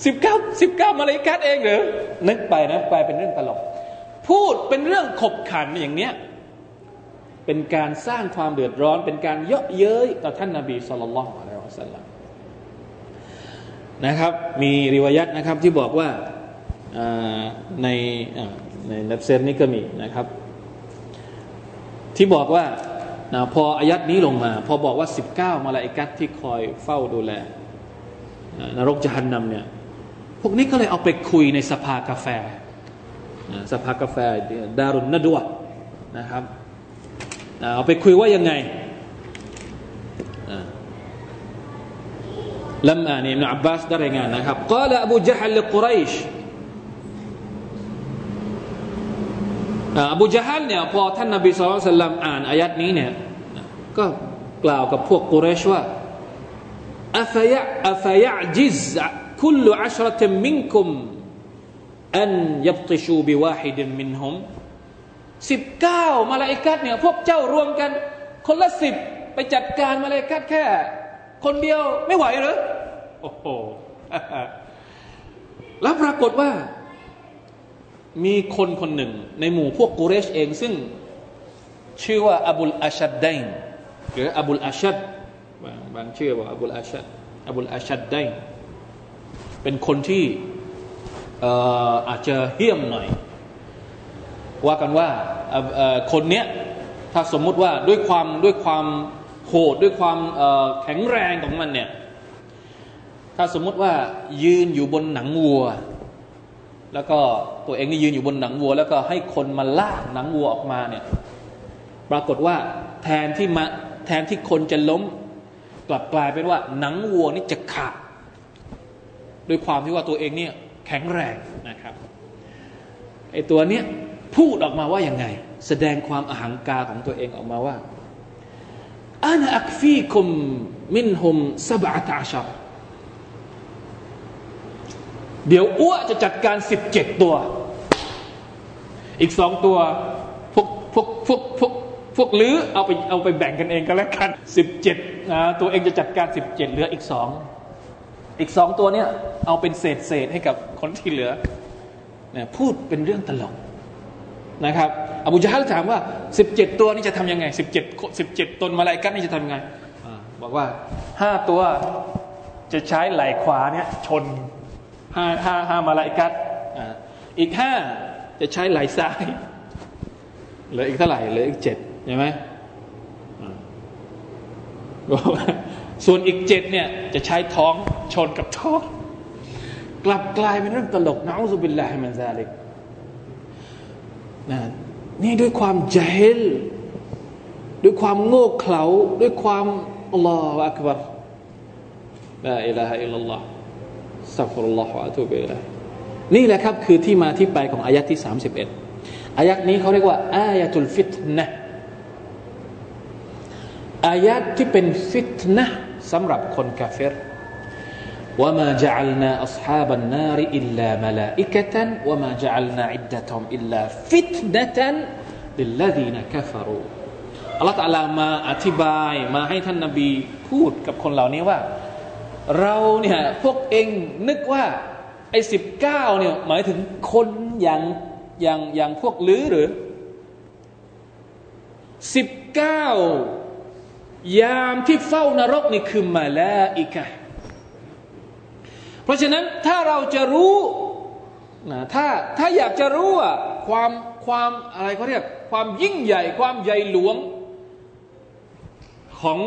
สิบเก้าสิบเก้ามาเลยกัดเองเหรอนึกไปนะไปเป็นเรื่องตลก พูดเป็นเรื่องขบขันอย่างเนี้ยเป็นการสร้างความเดือดร้อน เป็นการเยาะเย้ยต่อท่านนาบีสุลต่านละอะลัยฮิสัลลัม นะครับ มีริวายัตนะครับที่บอกว่าในในนับเซนนี้ก็มีนะครับ ที่บอกว่านะพออายัดนี้ลงมา พอบอกว่า 19 มาลาอิกัตที่คอยเฝ้าดูแลนรกจะหันนำเนี่ยพวกนี้ก็เลยเอาไปคุยในสภากาแฟสภากาแฟดารุนนดวนะครับเอาไปคุยว่ายังไง ลัมอานี่อิบนอับบาสได้รายงานนะครับกล่าวอบูจฮัลลิกุไรชอบูจฮัลเนี่ยพอท่านนบีสุลต่านอ่านอายัดนี้เนี่ยก็กล่าวกับพวกกุเรชว่าอัฟยะอัฟยะจิซคุลอัชรตมินคุมอันยับติชูบิวาฮิดมินฮุมสิบเก้ามาลาอิกัดเนี่ยพวกเจ้ารวมกัน คนละสิบไปจัดการมาลาอิกัดแค่ คนเดียวไม่ไหวหรือโอ้โหแล้วปรากฏว่า มีคนคนหนึ่ง ในหมู่พวกกุเรชเองซึ่ง ชื่อว่าอบุลอาชัดไดนหรืออบุลอาชัดบางบางชื่อว่าอบุลอาชัดอบุลอาชัดไดนเป็นคนที่อาจจะเฮี้ยมหน่อย ว่ากันว่าคนเนี้ยถ้าสมมุติว่าด้วยความด้วยความ โหดด้วยความแข็งแรงของมันเนี่ย ถ้าสมมุติว่ายืนอยู่บนหนังวัว แล้วก็ตัวเองนี่ยืนอยู่บนหนังวัว แล้วก็ให้คนมาลากหนังวัวออกมาเนี่ย ปรากฏว่าแทนที่มาแทนที่คนจะล้ม กลับกลายเป็นว่า หนังวัวนี่จะขาดด้วยความที่ว่าตัวเองเนี่ยแข็งแรงนะครับไอตัวเนี้ยพูดออกมาว่าอยังไง แสดงความอหังการของตัวเองออกมาว่า อานาอักฟีคุมมินฮุมสบะตาชาเดี๋ยวอ้วจะจัดการสิบเจ็ดตัว อีกสองตัว พวกพวกพวกพวกพวกลือเอาไปเอาไปแบ่งกันเองก็แล้วกันสิบเจ็ดนะตัวเองจะจัดการสิบเจ็ดเหลืออีกสองอีกสองตัวเนี่ยเอาเป็นเศษเศษให้กับคนที่เหลือเนี่ยพูดเป็นเรื่องตลก นะครับอบูจาฮัลถามว่า 17 ตัวนี่จะทำยังไง 17 17ตนมาลายกัดนี่จะทำยังไงบอกว่าห้าตัวจะใช้ไหล่ขวาเนี่ยชนห้าห้าห้ามาลายกัดอีกห้าจะใช้ไหล่ซ้ายเหลืออีกเท่าไหร่เหลืออีกเจ็ดใช่ไหมส่วนอีกเจ็ดเนี่ยจะใช้ท้องชนกับท้องกลับกลายเป็นเรื่องตลกنعوذ بالله من ذلك นะนี่ด้วยความ جهلด้วยความโง่เขลาด้วยความالله أكبر لا إله إلا الله أستغفر الله وأتوب إليه นี่แหละครับคือที่มาที่ไปของอายะที่ 31 อายะนี้เขาเรียกว่า آية الفتنةอายะที่เป็นฟิตนะสำหรับคนกาเฟร وما جعلنا أصحاب النار إلا ملائكة وما جعلنا عدتهم إلا فتنة للذين كفرواอัลลอฮฺตะลามาอธิบายมาให้ท่านนบีพูดกับคนเหล่านี้ว่า เราเนี่ยพวกเอ็งนึกว่าไอ้สิบเก้าเนี่ยหมายถึงคนอย่างอย่างอย่างพวกลื้อหรือสิบเก้ายามที่เฝ้านรกนี่คือมาลาอิกะ เพราะฉะนั้นถ้าเราจะรู้นะถ้าถ้าอยากจะรู้ว่าความความอะไรเขาเรียกความยิ่งใหญ่ ความใหญ่หลวงของ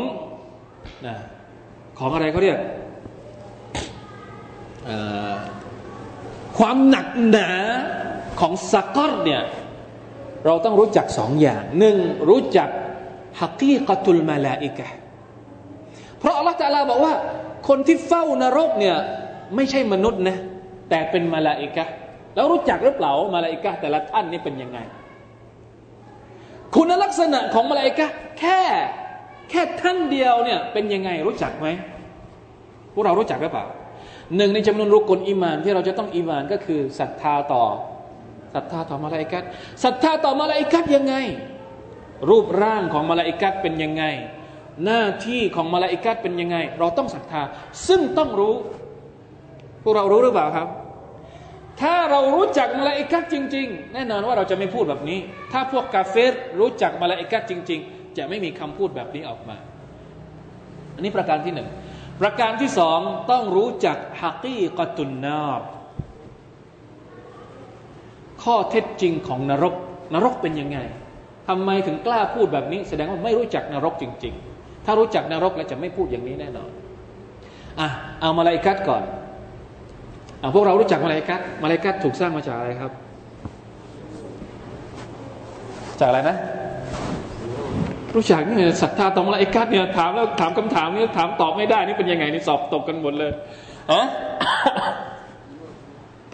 นะของอะไรเขาเรียกความหนักหนาของสักรเนี่ยเราต้องรู้จักสองอย่างหนึ่งรู้จักฮักีกตุลมาลาอิกะเพราะอัลลอฮฺตะลาบอกว่า คนที่เฝ้านรกเนี่ย ไม่ใช่มนุษย์นะแต่เป็นมาลาอิกะแล้วรู้จักหรือเปล่ามาลาอิกะแต่ละท่านนี่เป็นยังไง คุณลักษณะของมาลาอิกะแค่แค่ท่านเดียวเนี่ยเป็นยังไงรู้จักไหมพวกเรารู้จักหรือเปล่าหนึ่งในจำนวนรุกลอิมานที่เราจะต้องอิมานก็คือศรัทธาต่อศรัทธาต่อมาลาอิกัดศรัทธาต่อมาลาอิกัดยังไง รูปร่างของมาลาอิกัดเป็นยังไง หน้าที่ของมาลาอิกัดเป็นยังไง เราต้องศรัทธาซึ่งต้องรู้ พวกเรารู้หรือเปล่าครับ ถ้าเรารู้จักมาลาอิกัดจริง ๆ แน่นอนว่าเราจะไม่พูดแบบนี้ ถ้าพวกกาเฟรรู้จักมาลาอิกัดจริง ๆ จะไม่มีคำพูดแบบนี้ออกมา อันนี้ประการที่หนึ่งประการที่สองต้องรู้จักฮักีกตุนนาบข้อเท็จจริงของนรก นรกเป็นยังไงทำไมถึงกล้าพูดแบบนี้ แสดงว่าไม่รู้จักนรกจริง ๆ ถ้ารู้จักนรกแล้วจะไม่พูดอย่างนี้แน่นอนอะเอามาลายกัดก่อน พวกเรารู้จักมาลายกัดมาลายกัดถูกสร้างมาจากอะไรครับ จากอะไรนะ รู้จักเนี่ยศรัทธาต่อมาลาอิกัดเนี่ยถามแล้วถามคำถามนี้ถามตอบไม่ได้นี่เป็นยังไงนี่สอบตกกันหมดเลยอ๋อ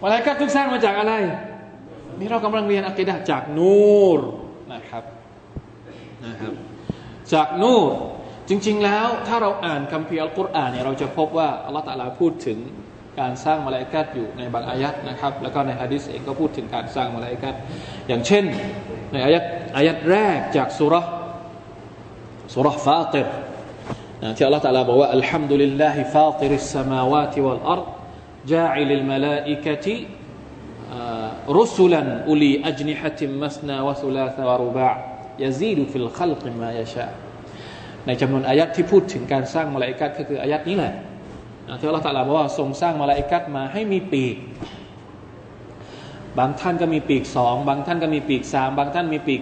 มาลาอิกัดทุกสร้างมาจากอะไร นี่เรากำลังเรียนอักิดะจากนูรนะครับนะครับจากนูรจริง ๆ แล้วถ้าเราอ่านคัมภีร์อัลกุรอานเนี่ยเราจะพบว่าอัลลอฮฺตะลาพูดถึง การสร้างมาลายกัดอยู่ในบางอายัดนะครับ แล้วก็ในฮะดิษเองก็พูดถึงการสร้างมาลายกัดอย่างเช่น ในอายัดอายัดแรกจากซูเราะซูเราะฟาฏิรที่อัลลอฮฺตาลาบอกว่าالحمد لله فاطر السماوات والأرض جاعل الملائكة رسلا أولي أجنحة مثنى وثلاث ورباع يزيد في الخلق ما يشاء ในจำนวนอายัดที่พูดถึงการสร้างมาลาอิกัดก็คืออายัดนี้แหละ ที่อัลลอฮฺตะลาบอกว่าทรงสร้างมาลาอิกัดมาให้มีปีก บางท่านก็มีปีกสองบางท่านก็มีปีกสามบางท่านมีปีก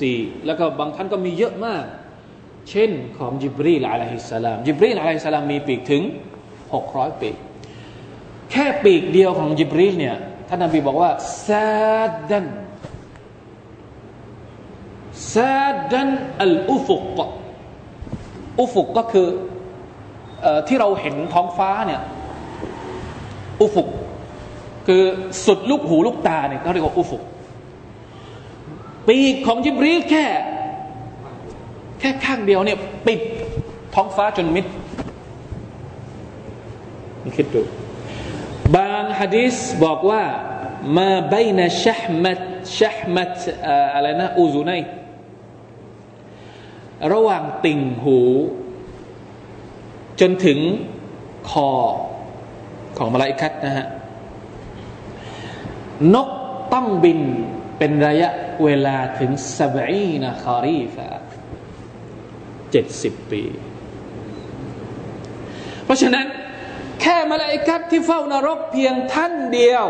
สี่แล้วก็บางท่านก็มีเยอะมาก เช่นของจิบรีลอะลัยฮิสสลามจิบรีลอะลัยฮิสสลามมีปีกถึงหกร้อยปีก แค่ปีกเดียวของจิบรีลเนี่ยท่านนบีบอกว่าซาดันซาดันอัลอุฟุกอุฟุกก็คือ ที่เราเห็นท้องฟ้าเนี่ยอุฟุก คือสุดลูกหูลูกตาเนี่ยเขาเรียกว่าอุฟุก ปีกของจิบรีแค่ แค่ข้างเดียวเนี่ยปิดท้องฟ้าจนมิดคิดดูบางฮะดิษบอกว่ามาบนะชะมัดชะมัดอะไรนะอูซุนัยระหว่างติ่งหู จนถึงคอของมาลาอิกัดนะฮะนกต้องบินเป็นระยะเวลาถึงสบีนะคารีฟะเจ็ดสิบปี เพราะฉะนั้น แค่มาลาอิกัดที่เฝ้านรกเพียงท่านเดียว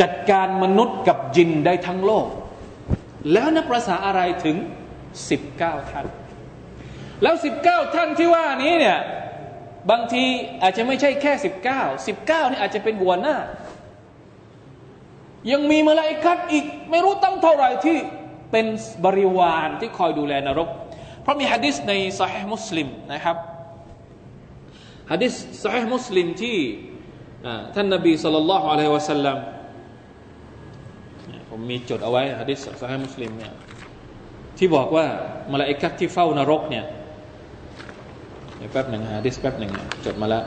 จัดการมนุษย์กับจินได้ทั้งโลก แล้วนับประษาอะไรถึงสิบเก้าท่าน แล้วสิบเก้าท่านที่ว่านี้เนี่ยบางทีอาจจะไม่ใช่แค่สิบเก้าสิบเก้านี่อาจจะเป็นหัวหน้า ยังมีมาลาอิกัดอีกไม่รู้ตั้งเท่าไหร่ที่เป็นบริวารที่คอยดูแลนรก เพราะมีฮะดิษในสหมุสลิมนะครับฮะดิษสหมุสลิมที่ท่านนบีสุลต่านละฮ์อะลัยฮิวะสัลลัมผมมีจดเอาไว้ฮะดิษสหมุสลิมเนี่ยที่บอกว่ามาลาอิกัดที่เฝ้านรกเนี่ย ดี๋ยวแป๊บหนึ่งฮะดิสแป๊บหนึ่งจดมาแล้ว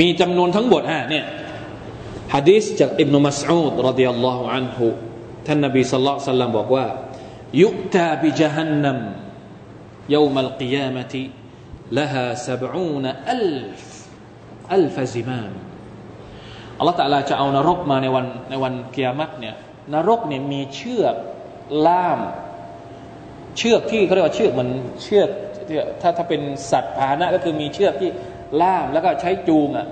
มีจำนวนทั้งหมดฮะเนี่ยฮะดีษจากอิบนุมัสอูดรดิยัลลอฮุอันฮุท่านนบีสัลลัลสัลลัมบอกว่า ยุตาบิจฮันนัมยุวมัลกิยามติละฮาสับอูนอัลฟอัลฟซิมามอัลลอฮฺตะลาจะเอานรกมาในวันในวันกิยามัตเนี่ยนรกเนี่ยมีเชือกล่าม เชือกที่เขาเรียกว่าเชือกมันเชือกถ้าถ้าเป็นสัตว์พาหนะก็คือมีเชือกที่ล่ามแล้วก็ใช้จูงอะ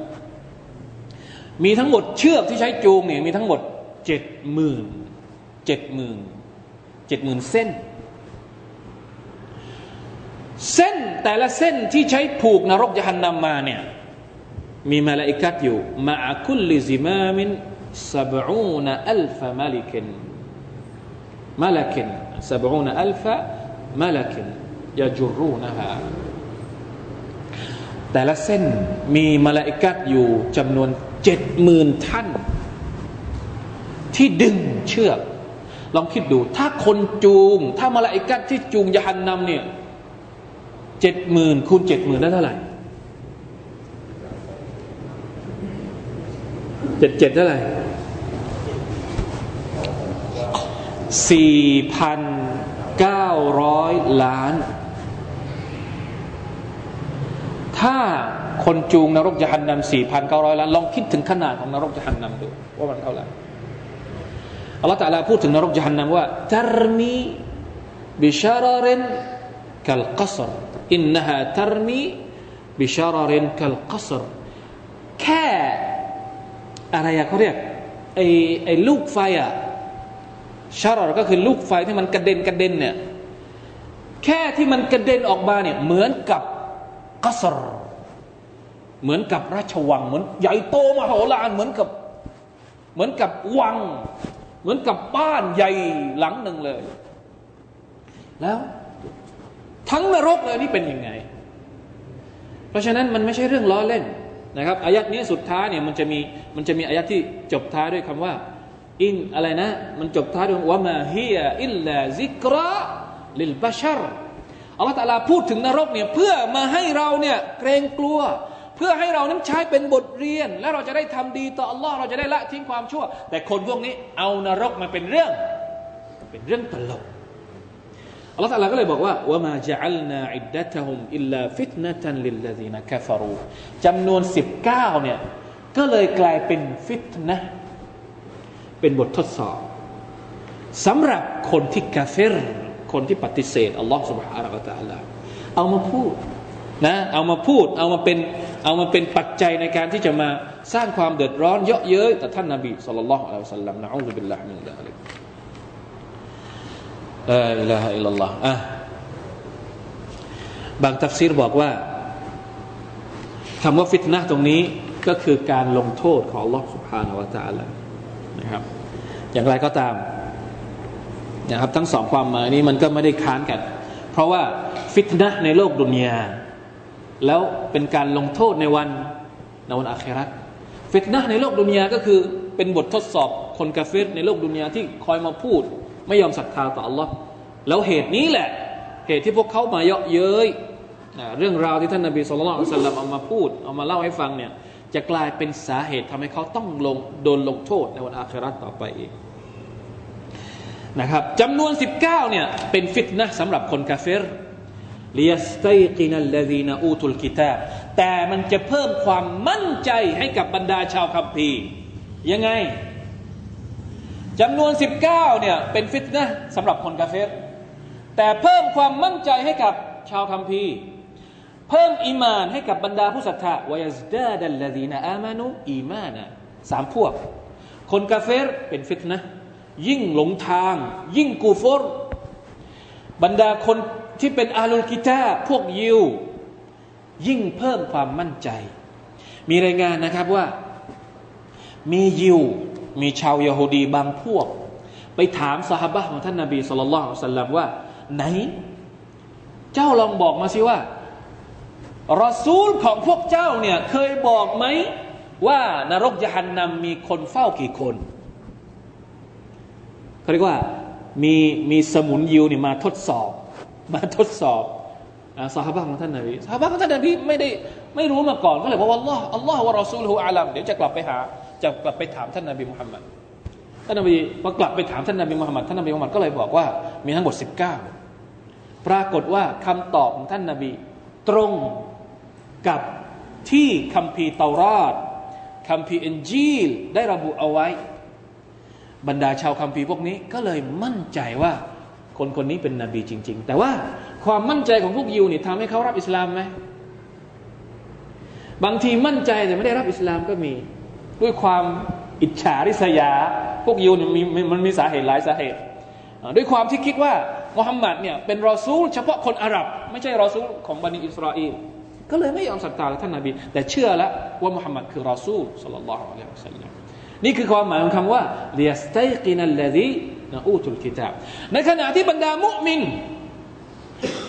มีทั้งหมดเชือกที่ใช้จูงเนี่ยมีทั้งหมดเจ็ดหมื่นเจ็ดหมื่นเจ็ดหมื่นเส้น เส้นแต่ละเส้นที่ใช้ผูกนรกญะฮันนัมมาเนี่ยมีมาลาอิกัดอยู่مع كل زمام سبعون ألف ملك ملك سبعون ألف ملك يجرونها แต่ละเส้นมีมาลาอิกัดอยู่จำนวนเจ็ดหมื่นท่าน ที่ดึงเชือก ลองคิดดู ถ้าคนจูง ถ้ามาลาอิกัดที่จูงยาหันนำเนี่ยเจ็ดหมื่นคูณเจ็ดหมื่นได้เท่าไหร่เจ็ดเจ็ดเท่าไหร่สี่พัน 900 ล้าน ถ้าคนจูงนรกจะหันนำ4,900ล้าน ลองคิดถึงขนาดของนรกจะหันนำดูว่ามันเท่าไหร่อัลลอฮฺตะลาพูดถึงนรกจะหันนำว่าตรมีบิชารรินกัลกัสรอินนฮาตรมีบิชารรินกัลกัสรแค่อะไรอะเขาเรียกไอไอลูกไฟอะ ชารอก็คือลูกไฟที่มันกระเด็นกระเด็นเนี่ยแค่ที่มันกระเด็นออกมาเนี่ยเหมือนกับกัสรเหมือนกับราชวังเหมือนใหญ่โตมโหฬารเหมือนกับเหมือนกับวัง เหมือนกับบ้านใหญ่หลังหนึ่งเลย แล้ว ทั้งนรกเลยนี่เป็นยังไง เพราะฉะนั้นมันไม่ใช่เรื่องล้อเล่นนะครับอายัดนี้สุดท้ายเนี่ยมันจะมีมันจะมีอายัดที่จบท้ายด้วยคำว่า อินอะไรนะ มันจบท้ายด้วยว่ามาฮียอิลลาซิกราللبشرอัลลอฮฺตาลาพูดถึงนรกเนี่ยเพื่อมาให้เราเนี่ยเกรงกลัว เพื่อให้เรานั้นใช้เป็นบทเรียน และเราจะได้ทำดีต่ออัลลอฮ์เราจะได้ละทิ้งความชั่ว แต่คนพวกนี้เอานรกมาเป็นเรื่อง เป็นเรื่องตลกอัลลอฮฺตาลาก็เลยบอกว่าوما جعلنا عدتهم إلا فتنة للذين كفرواจำนวนสิบเก้าเนี่ยก็เลยกลายเป็นฟิตนะ เป็นบททดสอบสำหรับคนที่กาเฟรคนที่ปฏิเสธอัลลอฮฺ سبحانه และ تعالى เอามาพูดนะเอามาพูดเอามาเป็นเอามาเป็นปัจจัยในการที่จะมาสร้างความเดือดร้อนเยอะเย้ยต่อท่านนบีสุลต่านละฮ์อัลลอฮฺสัลลัมนะอูซุบิลลาฮิมินดาลิกลาอิลาฮะอิลลัลลอฮ์อ่ะบางทัฟซีรบอกว่าคำว่าฟิตนะตรงนี้ก็คือการลงโทษของ Allah سبحانه และ تعالى นะครับ อย่างไรก็ตามนะครับ ทั้งสองความหมายนี้มันก็ไม่ได้ค้านกัน เพราะว่าฟิตนะในโลกดุนยาแล้วเป็นการลงโทษในวันในวันอาคราฟิตนะในโลกดุนยาก็คือเป็นบททดสอบคนกาเฟรในโลกดุนยาที่คอยมาพูด ไม่ยอมศรัทธาต่อ Allah แล้วเหตุนี้แหละ เหตุที่พวกเขามาเยาะเย้ยเรื่องราวที่ท่านนบีสุลต่านเอามาพูดเอามาเล่าให้ฟังเนี่ย จะกลายเป็นสาเหตุทำให้เขาต้องลงโดนลงโทษในวันอาคราต่อไปเองนะครับจำนวน 19เนี่ยเป็นฟิตนะสำหรับคนกาเฟรลียสตกินัลลดีนอูตุลกิตาบแต่มันจะเพิ่มความมั่นใจให้กับบรรดาชาวคัมภีร์ยังไงจำนวน 19เนี่ยเป็นฟิตนะสำหรับคนกาเฟรแต่เพิ่มความมั่นใจให้กับชาวคัมภีร์ พิ่มอีมานให้กับบรรดาผู้ศรัทธาวายสดาดัลลดีนอามานุอีมานะสามพวก คนกาเฟรเป็นฟิตนะยิ่งหลงทาง ยิ่งกูฟรบรรดาคนที่เป็นอาลุลกิตาพวกยิว ยิ่งเพิ่มความมั่นใจ มีรายงานนะครับว่า มียิว มีชาวยาฮูดีบางพวก ไปถามสหบะของท่านนาบีสุลต่านสัลลัมว่า ไหน เจ้าลองบอกมาสิว่า รอซูลของพวกเจ้าเนี่ยเคยบอกไหมว่านรกยหันนำมีคนเฝ้ากี่คนเขาเรียกว่ามีมีสมุนยิวนี่ยมาทดสอบ มาทดสอบสหบะของท่านนบีสหบะของท่านนบีไม่ได้ไม่รู้มาก่อนก็เลยบอกว่าอัลลอฮ์อัลลอฮ์วะรอซูลฮุอาลัมเดี๋ยวจะกลับไปหาจะกลับไปถามท่านนาบีมุฮัมมัดท่านนาบีพอกลับไปถามท่านนาบีมุฮัมมัดท่านนาบีมุฮัมมัดก็เลยบอกว่ามีทั้งหมด 19 ปรากฏว่าคำตอบของท่านนาบีตรง กับที่คัมภีร์เตารอดคัมภีร์อินจีลได้ระบุเอาไว้ บรรดาชาวคัมภีร์พวกนี้ก็เลยมั่นใจว่าคนคนนี้เป็นนบีจริง ๆ แต่ว่าความมั่นใจของพวกยิวนี่ทำให้เขารับอิสลามไหมบางทีมั่นใจแต่ไม่ได้รับอิสลามก็มี ด้วยความอิจฉาริษยา พวกยิวเนี่ยมีมันมีสาเหตุหลายสาเหตุ ด้วยความที่คิดว่ามุฮัมมัดเนี่ยเป็นรอซูลเฉพาะคนอาหรับ ไม่ใช่รอซูลของบันิอิสราเอล ก็เลยไม่ยอมศรัทธาท่านนาบี แต่เชื่อแล้วว่ามุฮัมมัดคือรอซูลสัลลัลลอฮุอะลัยฮิวะสัลลัมนี่คือความหมายของคำว่าเลียสตัยกินัลลดีนะอูตุลกิตาบในขณะที่บรรดามุมิน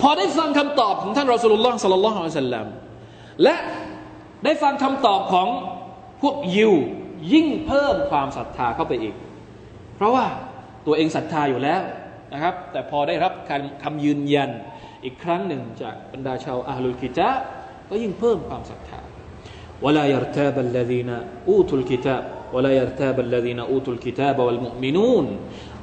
พอได้ฟังคำตอบของท่านรอสูลุลลอฮ์สัลลัลลอฮุอะลัยฮิวะสัลลัมและได้ฟังคำตอบของพวกยิวยิ่งเพิ่มความศรัทธาเข้าไปอีก เพราะว่าตัวเองศรัทธาอยู่แล้วนะครับ แต่พอได้รับการคำยืนยันอีกครั้งหนึ่งจากบรรดาชาวอาลุลกิตะ ก็ยิ่งเพิ่มความศรัทธาวลายรตาบัลลดีนأوتوا الكتاب ولا يرتاب الذين أوتوا الكتاب والمؤمنون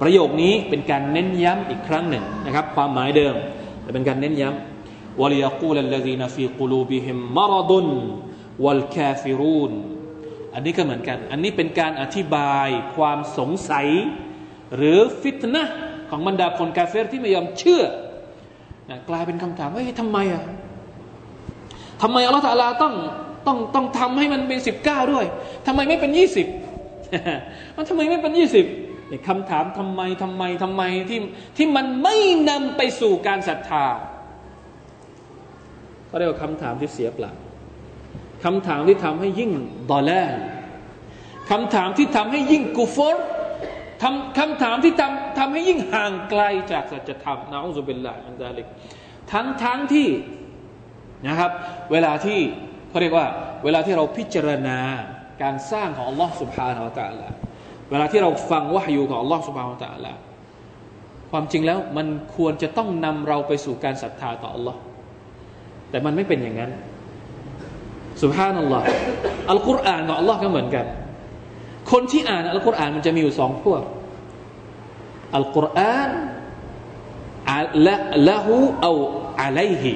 ประโยคนี้เป็นการเน้นย้ำอีกครั้งหนึ่งนะครับ ความหมายเดิมแต่เป็นการเน้นย้ำوليقول الذين في قلوبهم مرض والكافرون อันนี้ก็เหมือนกัน อันนี้เป็นการอธิบายความสงสัย หรือฟิตนะของบรรดาคนกาเฟรที่ไม่ยอมเชื่อนะกลายเป็นคำถามว่าทำไมอะ ทำไมอัลลอฮฺตาลาต้องต้องต้องทำให้มันเป็นสิบเก้าด้วยทำไมไม่เป็นยี่สิบมันทำไมไม่เป็นยี่สิบคำถามทำไมทำไมทำไมที่ที่มันไม่นำไปสู่การศรัทธาเขาเรียกว่าคำถามที่เสียเปล่าคำถามที่ทำให้ยิ่งดอลแลคำถามที่ทำให้ยิ่งกุฟรทำคำถามที่ทำทำให้ยิ่งห่างไกลจากสัจธรรมนะอุบิลลาอันดาลิกทั้งทั้งที่ นะครับ เวลาที่เขาเรียกว่า เวลาที่เราพิจารณาการสร้างของอัลลอฮ์สุบฮานะอัลตะละเวลาที่เราฟังวะฮยูของอัลลอฮ์สุบฮานะอัลตะละความจริงแล้วมันควรจะต้องนำเราไปสู่การศรัทธาต่ออัลลอฮ์แต่มันไม่เป็นอย่างนั้นสุบฮานัลลอฮ์อัลกุรอานของอัลลอฮ์ก็เหมือนกัน คนที่อ่านอัลกุรอานมันจะมีอยู่สองพวกอัลกุรอานละละหูเอาอะไลฮี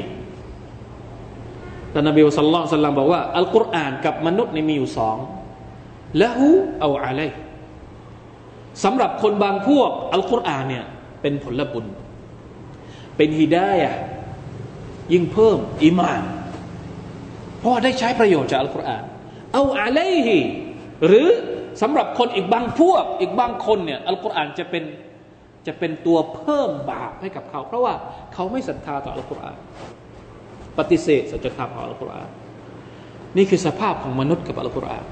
ท่านนบีสุลต่านสัลลัมบอกว่าอัลกุรอานกับมนุษย์นี่มีอยู่สองละหูเอาอะไลสำหรับคนบางพวกอัลกุรอานเนี่ยเป็นผลบุญ เป็นฮิดายะยิ่งเพิ่มอิมานเพราะได้ใช้ประโยชน์จากอัลกุรอานเอาอะไรฮีหรือสำหรับคนอีกบางพวก อีกบางคนเนี่ยอัลกุรอานจะเป็นจะเป็นตัวเพิ่มบาปให้กับเขา เพราะว่าเขาไม่ศรัทธาต่ออัลกุรอาน ปฏิเสธสัจธรรมของอัลกุรอานนี่คือสภาพของมนุษย์กับอัลกุรอาน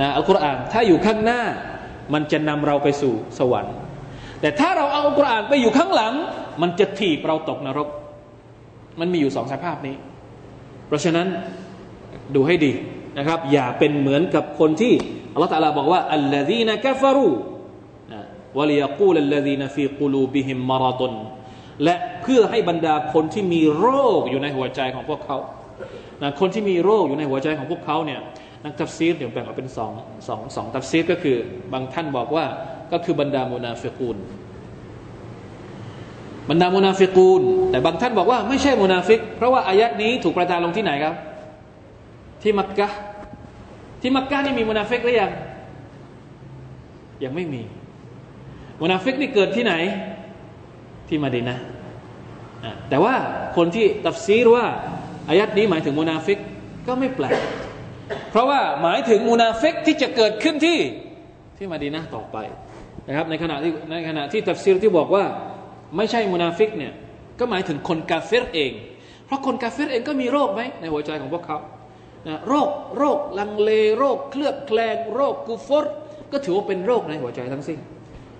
นะอัลกุรอานถ้าอยู่ข้างหน้ามันจะนำเราไปสู่สวรรค์ แต่ถ้าเราเอาอัลกุรอานไปอยู่ข้างหลัง มันจะถีบเราตกนรก มันมีอยู่สองสภาพนี้ เพราะฉะนั้นดูให้ดีนะครับ อย่าเป็นเหมือนกับคนที่อัลลอฮฺตะลาบอกว่าالذين كفروا وليقول الذين في قلوبهم مرض และเพื่อให้บรรดาคนที่มีโรคอยู่ในหัวใจของพวกเขานะคนที่มีโรคอยู่ในหัวใจของพวกเขาเนี่ยนักตัฟซีรเดี๋ยวแบ่งออกเป็นสองสองสองตัฟซีรก็คือบางท่านบอกว่าก็คือบรรดามุนาฟิกูนบรรดามุนาฟิกูนแต่บางท่านบอกว่าไม่ใช่มุนาฟิก เพราะว่าอายะฮฺนี้ถูกประทานลงที่ไหนครับ ที่มักกะที่มักกะนี่มีมุนาฟิกหรือยังยังไม่มีมุนาฟิกนี่เกิดที่ไหน ที่มาดีนะแต่ว่าคนที่ตัฟซีรว่าอายะฮฺนี้หมายถึงมุนาฟิกก็ไม่แปลกเพราะว่าหมายถึงมุนาฟิกที่จะเกิดขึ้นที่ที่มาดีนะต่อไปนะครับในขณะที่ในขณะที่ตัฟซีรที่บอกว่าไม่ใช่มุนาฟิกเนี่ยก็หมายถึงคนกาเฟรเอง เพราะคนกาเฟรเองก็มีโรคไหมในหัวใจของพวกเขานะโรคโรคลังเลโรคเคลือบแคลงโรคกูฟอร์ก็ถือว่าเป็นโรคในหัวใจทั้งสิ้น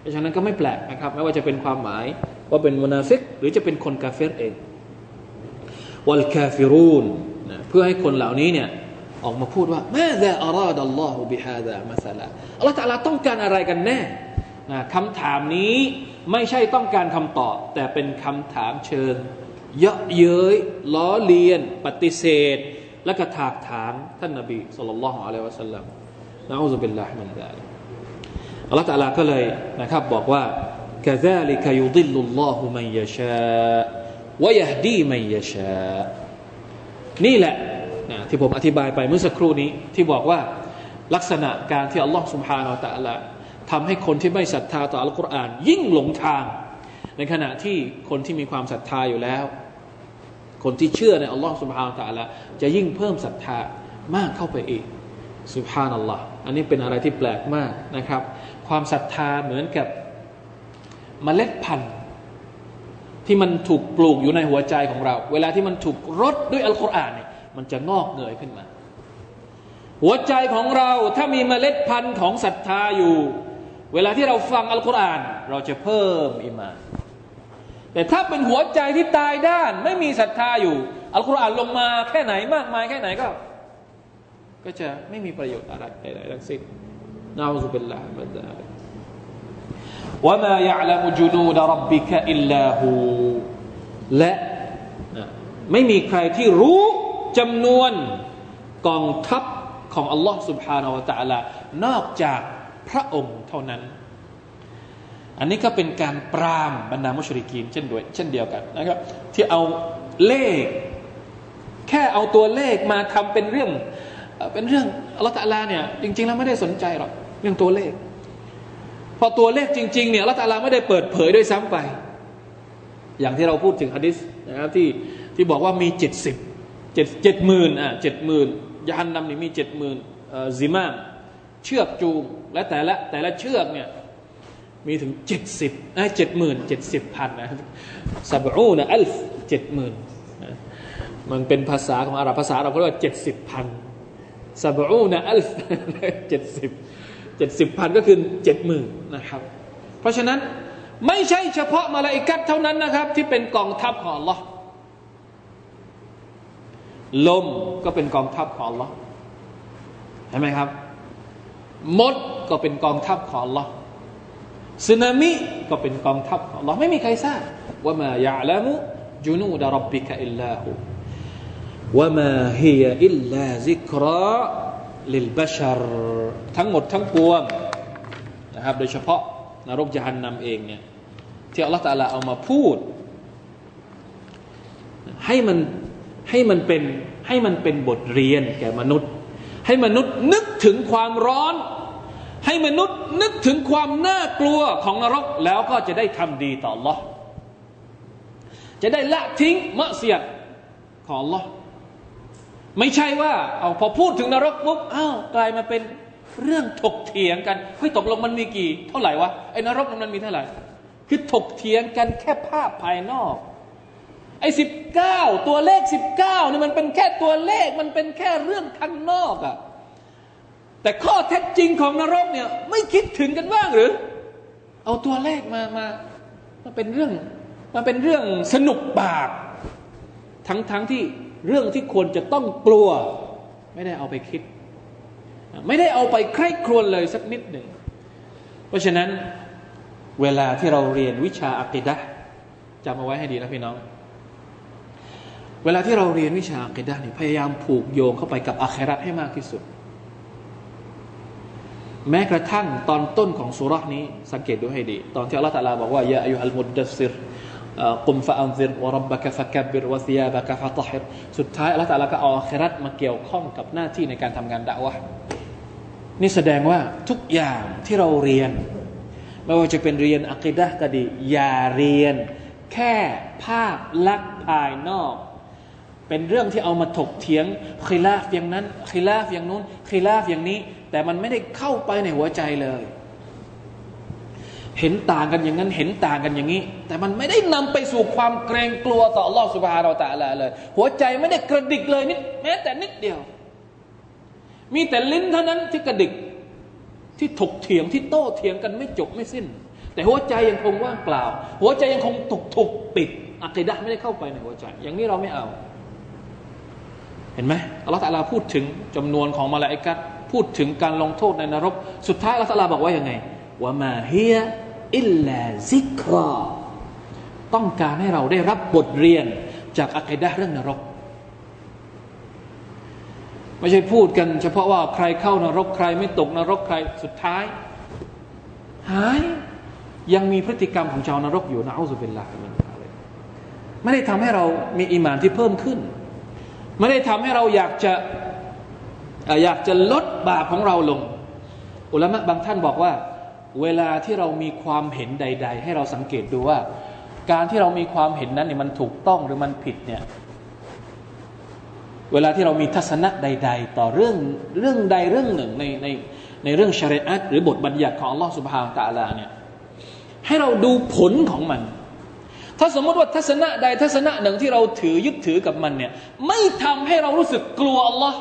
เพราะฉะนั้นก็ไม่แปลกนะครับ ไม่ว่าจะเป็นความหมาย ว่าเป็นมุนาฟิกหรือจะเป็นคนกาเฟรเองوالكافرون เพื่อให้คนเหล่านี้เนี่ยออกมาพูดว่าماذا أراد الله بهذا مثلا อัลลอฮฺตะลาต้องการอะไรกันแน่คำถามนี้ไม่ใช่ต้องการคำตอบ แต่เป็นคำถามเชิง เยาะเย้ยล้อเลียน ปฏิเสธ และก็ถากถางท่านนบีصلى الله عليه وسلم نعوذ بالله من ذلك อัลลอฮฺตะลาก็เลยนะครับบอกว่า كذلك يضل الله من يشاء ويهدي من يشاء นี่แหละนะที่ผมอธิบายไปเมื่อสักครู่นี้ที่บอกว่าลักษณะการที่อัลลอฮ์ سبحانه และ تعالى ทำให้คนที่ไม่ศรัทธาต่ออัลกุรอานยิ่งหลงทาง ในขณะที่คนที่มีความศรัทธาอยู่แล้ว คนที่เชื่อในอัลลอฮ์ سبحانه และ تعالى จะยิ่งเพิ่มศรัทธามากเข้าไปอีก سبحان อัลลอฮ์อันนี้เป็นอะไรที่แปลกมากนะครับ ความศรัทธาเหมือนกับ มเมล็ดพันธุ์ ที่มันถูกปลูกอยู่ในหัวใจของเรา เวลาที่มันถูกรดด้วยอัลกุรอานเนี่ยมันจะงอกเงยขึ้นมา หัวใจของเราถ้ามีเมล็ดพันธุ์ของศรัทธาอยู่ เวลาที่เราฟังอัลกุรอาน เราจะเพิ่มอิมาน แต่ถ้าเป็นหัวใจที่ตายด้าน ไม่มีศรัทธาอยู่ อัลกุรอานลงมาแค่ไหนมากมายแค่ไหนก็ ก็จะไม่มีประโยชน์อะไรใดๆทั้งสิ้นนาอุบิลลาฮ์บัดา ว่ามา يعلم جنود ربك إلا هو และไม่มีใครที่รู้จำนวนกองทัพของอัลลอฮ์ سبحانه และ تعالى นอกจากพระองค์เท่านั้น อันนี้ก็เป็นการปรามบรรดามุชริกีนเช่นด้วยเช่นเดียวกันนะครับ ที่เอาเลข แค่เอาตัวเลขมาทำเป็นเรื่องเป็นเรื่องอัลลอฮฺตะลาเนี่ยจริงๆแล้วไม่ได้สนใจหรอกเรื่องตัวเลข พอตัวเลขจริงๆเนี่ยละตาลาไม่ได้เปิดเผยด้วยซ้ำไป อย่างที่เราพูดถึงฮะดิษนะครับที่ที่บอกว่ามีเจ็ดสิบเจ็ดเจ็ดหมื่นอะเจ็ดหมื่นยานนำนี่มีเจ็ดหมื่นซิมามเชือกจูงและแต่ละแต่ละเชือกเนี่ยมีถึงเจ็ดสิบเจ็ดหมื่นเจ็ดสิบพันนะสับอูนะอัลฟเจ็ดหมื่นมันเป็นภาษาของอาหรับภาษาเราเรียกว่าเจ็ดสิบพันสับอูนะอัลฟเจ็ดสิบ เจ็ดสิบพันก็คือเจ็ดหมื่นนะครับ เพราะฉะนั้นไม่ใช่เฉพาะมาลาอิกัดเท่านั้นนะครับ ที่เป็นกองทัพของ Allah ลมก็เป็นกองทัพของ Allah เห็นไหมครับ มดก็เป็นกองทัพของ Allah สึนามิก็เป็นกองทัพของ Allah ไม่มีใครทราบว่ามายะลามุจุนูดารับบิกอิลลาหูว่ามาฮียอิลลาซิกรา ลิลบชรทั้งหมดทั้งปวงนะครับโดยเฉพาะนรกจหันนำเองเนี่ยที่อัลลอฮฺตาลาเอามาพูด ให้มันให้มันเป็นให้มันเป็นบทเรียนแก่มนุษย์ ให้มนุษย์นึกถึงความร้อน ให้มนุษย์นึกถึงความน่ากลัวของนรกแล้วก็จะได้ทำดีต่อ Allah จะได้ละทิ้งมะเสียดของ Allah ไม่ใช่ว่าเอาพอพูดถึงนรกปุ๊บอ้าวกลายมาเป็นเรื่องถกเถียงกันเฮ้ยตกลงมันมีกี่ เท่าไหร่วะไอ้นรกมันมีเท่าไหร่ คือถกเถียงกันแค่ภาพภายนอกไอ้สิบเก้าตัวเลขสิบเก้านี่มันเป็นแค่ตัวเลขมันเป็นแค่เรื่องข้างนอกอะแต่ข้อเท็จจริงของนรกเนี่ยไม่คิดถึงกันบ้างหรือ เอาตัวเลขมามามาเป็นเรื่องมาเป็นเรื่องสนุกปาก ทั้งทั้งที่ เรื่องที่ควรจะต้องกลัว ไม่ได้เอาไปคิด ไม่ได้เอาไปใคร่ครวญเลยสักนิดหนึ่ง เพราะฉะนั้นเวลาที่เราเรียนวิชาอักิดะจำเอาไว้ให้ดีนะพี่น้อง เวลาที่เราเรียนวิชาอักิดะนี่พยายามผูกโยงเข้าไปกับอาคราให้มากที่สุด แม้กระทั่งตอนต้นของสุรานี้ สังเกตดูให้ดี ตอนที่อัลลอฮฺตะลาบอกว่ายาอายุฮัลมุดดัสซิร กุมฟะอันซิรวะรับบะกะฟะกับิรวะซิยาบะกะฟะตะฮิรสุดท้ายอัลลอฮฺตะลาก็เอาอาครัตมาเกี่ยวข้องกับหน้าที่ในการทำงานดะวะนี่แสดงว่าทุกอย่างที่เราเรียน ไม่ว่าจะเป็นเรียนอักิดะก็ดี อย่าเรียน แค่ภาพลักษณ์ภายนอก เป็นเรื่องที่เอามาถกเถียงคิลาฟอย่างนั้นคิลาฟอย่างนู้นคิลาฟอย่างนี้ แต่มันไม่ได้เข้าไปในหัวใจเลย เห็นต่างกันอย่างนั้นเห็นต่างกันอย่างนี้ แต่มันไม่ได้นำไปสู่ความเกรงกลัวต่อลอสุภาเราแต่ละเลย หัวใจไม่ได้กระดิกเลยนิดแม้แต่นิดเดียว มีแต่ลิ้นเท่านั้นที่กระดิกที่ถกเถียงที่โต้เถียงกันไม่จบไม่สิ้น แต่หัวใจยังคงว่างเปล่า หัวใจยังคงถูกถูกปิดอัคดะไม่ได้เข้าไปในหัวใจ อย่างนี้เราไม่เอา เห็นไหมอัลลอฮฺตะลาพูดถึงจำนวนของมาลาอิกัดพูดถึงการลงโทษในนรก สุดท้ายอัลลอฮฺตะลาบอกว่ายังไงว่ามาเฮีย อิลลาซิกรอต้องการให้เราได้รับบทเรียนจากอัคดะเรื่องนรก ไม่ใช่พูดกัน เฉพาะว่าใครเข้านรกใครไม่ตกนรกใครสุดท้าย หายยังมีพฤติกรรมของชาวนรกอยู่นะอัลลอฮฺเป็นลาฮิมินไม่ได้ทำให้เรามีอิมานที่เพิ่มขึ้น ไม่ได้ทำให้เราอยากจะอยากจะลดบาปของเราลง อุลามะบางท่านบอกว่า เวลาที่เรามีความเห็นใด ๆ ให้เราสังเกตดูว่า การที่เรามีความเห็นนั้นเนี่ยมันถูกต้องหรือมันผิดเนี่ยเวลาที่เรามีทัศนะใด ๆ ต่อเรื่องเรื่องใดเรื่องหนึ่งในในในเรื่องชริอะหรือบทบัญญัติของอัลลอฮฺสุบฮานตะลาเนี่ยให้เราดูผลของมัน ถ้าสมมติว่าทัศนะใดทัศนะหนึ่งที่เราถือยึดถือกับมันเนี่ยไม่ทำให้เรารู้สึกกลัวอัลลอฮ์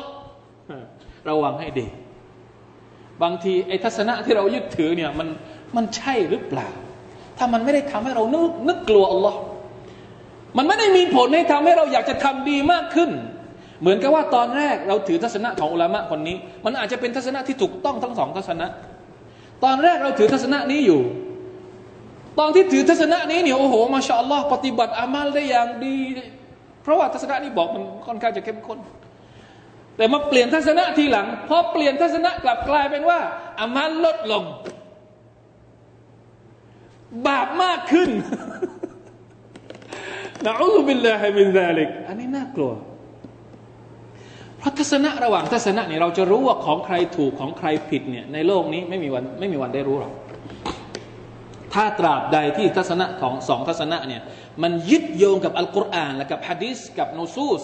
ระวังให้ดี บางทีไอ้ทัศนะที่เรายึดถือเนี่ยมันมันใช่หรือเปล่า ถ้ามันไม่ได้ทำให้เรานึกนึกกลัวอัลลอฮ์มันไม่ได้มีผลให้ทำให้เราอยากจะทำดีมากขึ้น เหมือนกับว่าตอนแรกเราถือทัศนะของอุลามะคนนี้ มันอาจจะเป็นทัศนะที่ถูกต้องทั้งสองทัศนะ ตอนแรกเราถือทัศนะนี้อยู่ ตอนที่ถือทัศนะนี้เนี่ยโอ้โหมาชาอัลลอฮ์ปฏิบัติอามัลได้อย่างดี เพราะว่าทัศนะนี้บอกมันค่อนข้างจะเข้มข้น แต่มาเปลี่ยนทัศนะทีหลังพอเปลี่ยนทัศนะกลับกลายเป็นว่าอามัลลดลง บาปมากขึ้นنعوذ بالله من ذلك อันนี้น่ากลัว เพราะทัศนะระหว่างทัศนะเนี่ยเราจะรู้ว่าของใครถูกของใครผิดเนี่ยในโลกนี้ไม่มีวันไม่มีวันได้รู้หรอกถ้าตราบใดที่ทัศนะของสองทัศนะเนี่ยมันยึดโยงกับอัลกุรอานและกับฮะดิษกับนุศูศ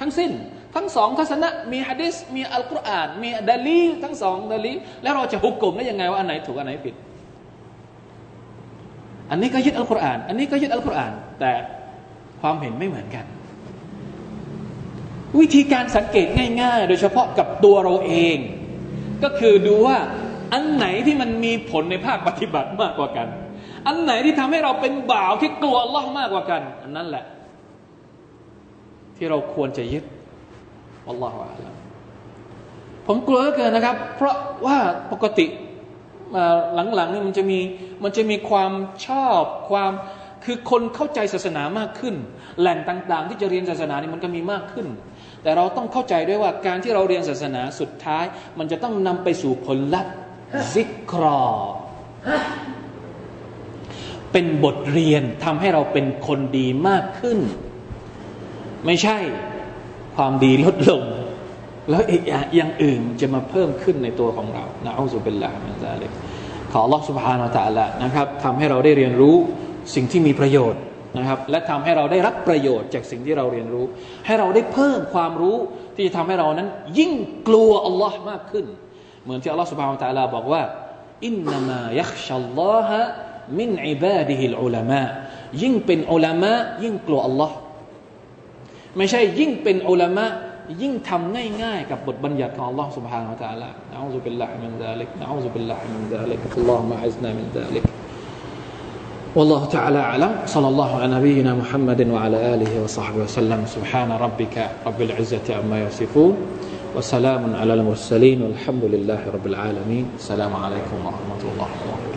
ทั้งสิ้น ทั้งสองทัศนะมีฮะดิษมีอัลกุรอาน มีดะลีลทั้งสองดะลีลแล้วเราจะหุก่มได้ยังไงว่าอันไหนถูกอันไหนผิด อันนี้ก็ยึดอัลกุรอาน อันนี้ก็ยึดอัลกุรอาน แต่ความเห็นไม่เหมือนกัน วิธีการสังเกตง่าย ๆ โดยเฉพาะกับตัวเราเอง ก็คือดูว่าอันไหนที่มันมีผลในภาคปฏิบัติมากกว่ากัน อันไหนที่ทำให้เราเป็นบ่าวที่กลัวลลอฮ์มากกว่ากัน อันนั้นแหละ ที่เราควรจะยึด อัลลอฮฺอาลัมผมกลัวเกินนะครับ เพราะว่าปกติหลังๆนี่มันจะมีมันจะมีความชอบความคือคนเข้าใจศาสนามากขึ้น แหล่งต่างๆ ที่จะเรียนศาสนานี่มันก็มีมากขึ้น แต่เราต้องเข้าใจด้วยว่าการที่เราเรียนศาสนาสุดท้าย มันจะต้องนำไปสู่ผลลัพธ์ซิกรอ เป็นบทเรียนทำให้เราเป็นคนดีมากขึ้น ไม่ใช่ ความดีลดลง แล้วอีกอย่างอื่นจะมาเพิ่มขึ้นในตัวของเรานะอัลลอฮฺเป็นละมันซาเลกขอ Allah سبحانه และ تعالى นะครับทำให้เราได้เรียนรู้สิ่งที่มีประโยชน์นะครับ และทำให้เราได้รับประโยชน์จากสิ่งที่เราเรียนรู้ ให้เราได้เพิ่มความรู้ที่จะทำให้เรานั้น ยิ่งกลัวอัลลอฮ์มากขึ้น เหมือนที่ Allah سبحانه และ تعالى บอกว่าอินนามายักชัลลอฮะมินอิบาดิฮิลอุลามะยิ่งเป็นอุลามะยิ่งกลัวอัลลอฮ์ ไม่ใช่ยิ่งเป็นอุลามะยิ่งทำง่ายๆกับบทบัญญัติของ Allah سبحانه และ تعالى نعوذ بالله من ذلك نعوذ بالله من ذلك اللهم أعزنا من ذلك والله تعالى أعلم صلى الله على نبينا محمد وعلى آله وصحبه وسلم سبحان ربك رب العزة عما يصفون وسلام على المرسلين والحمد لله رب العالمين السلام عليكم ورحمة الله وبركاته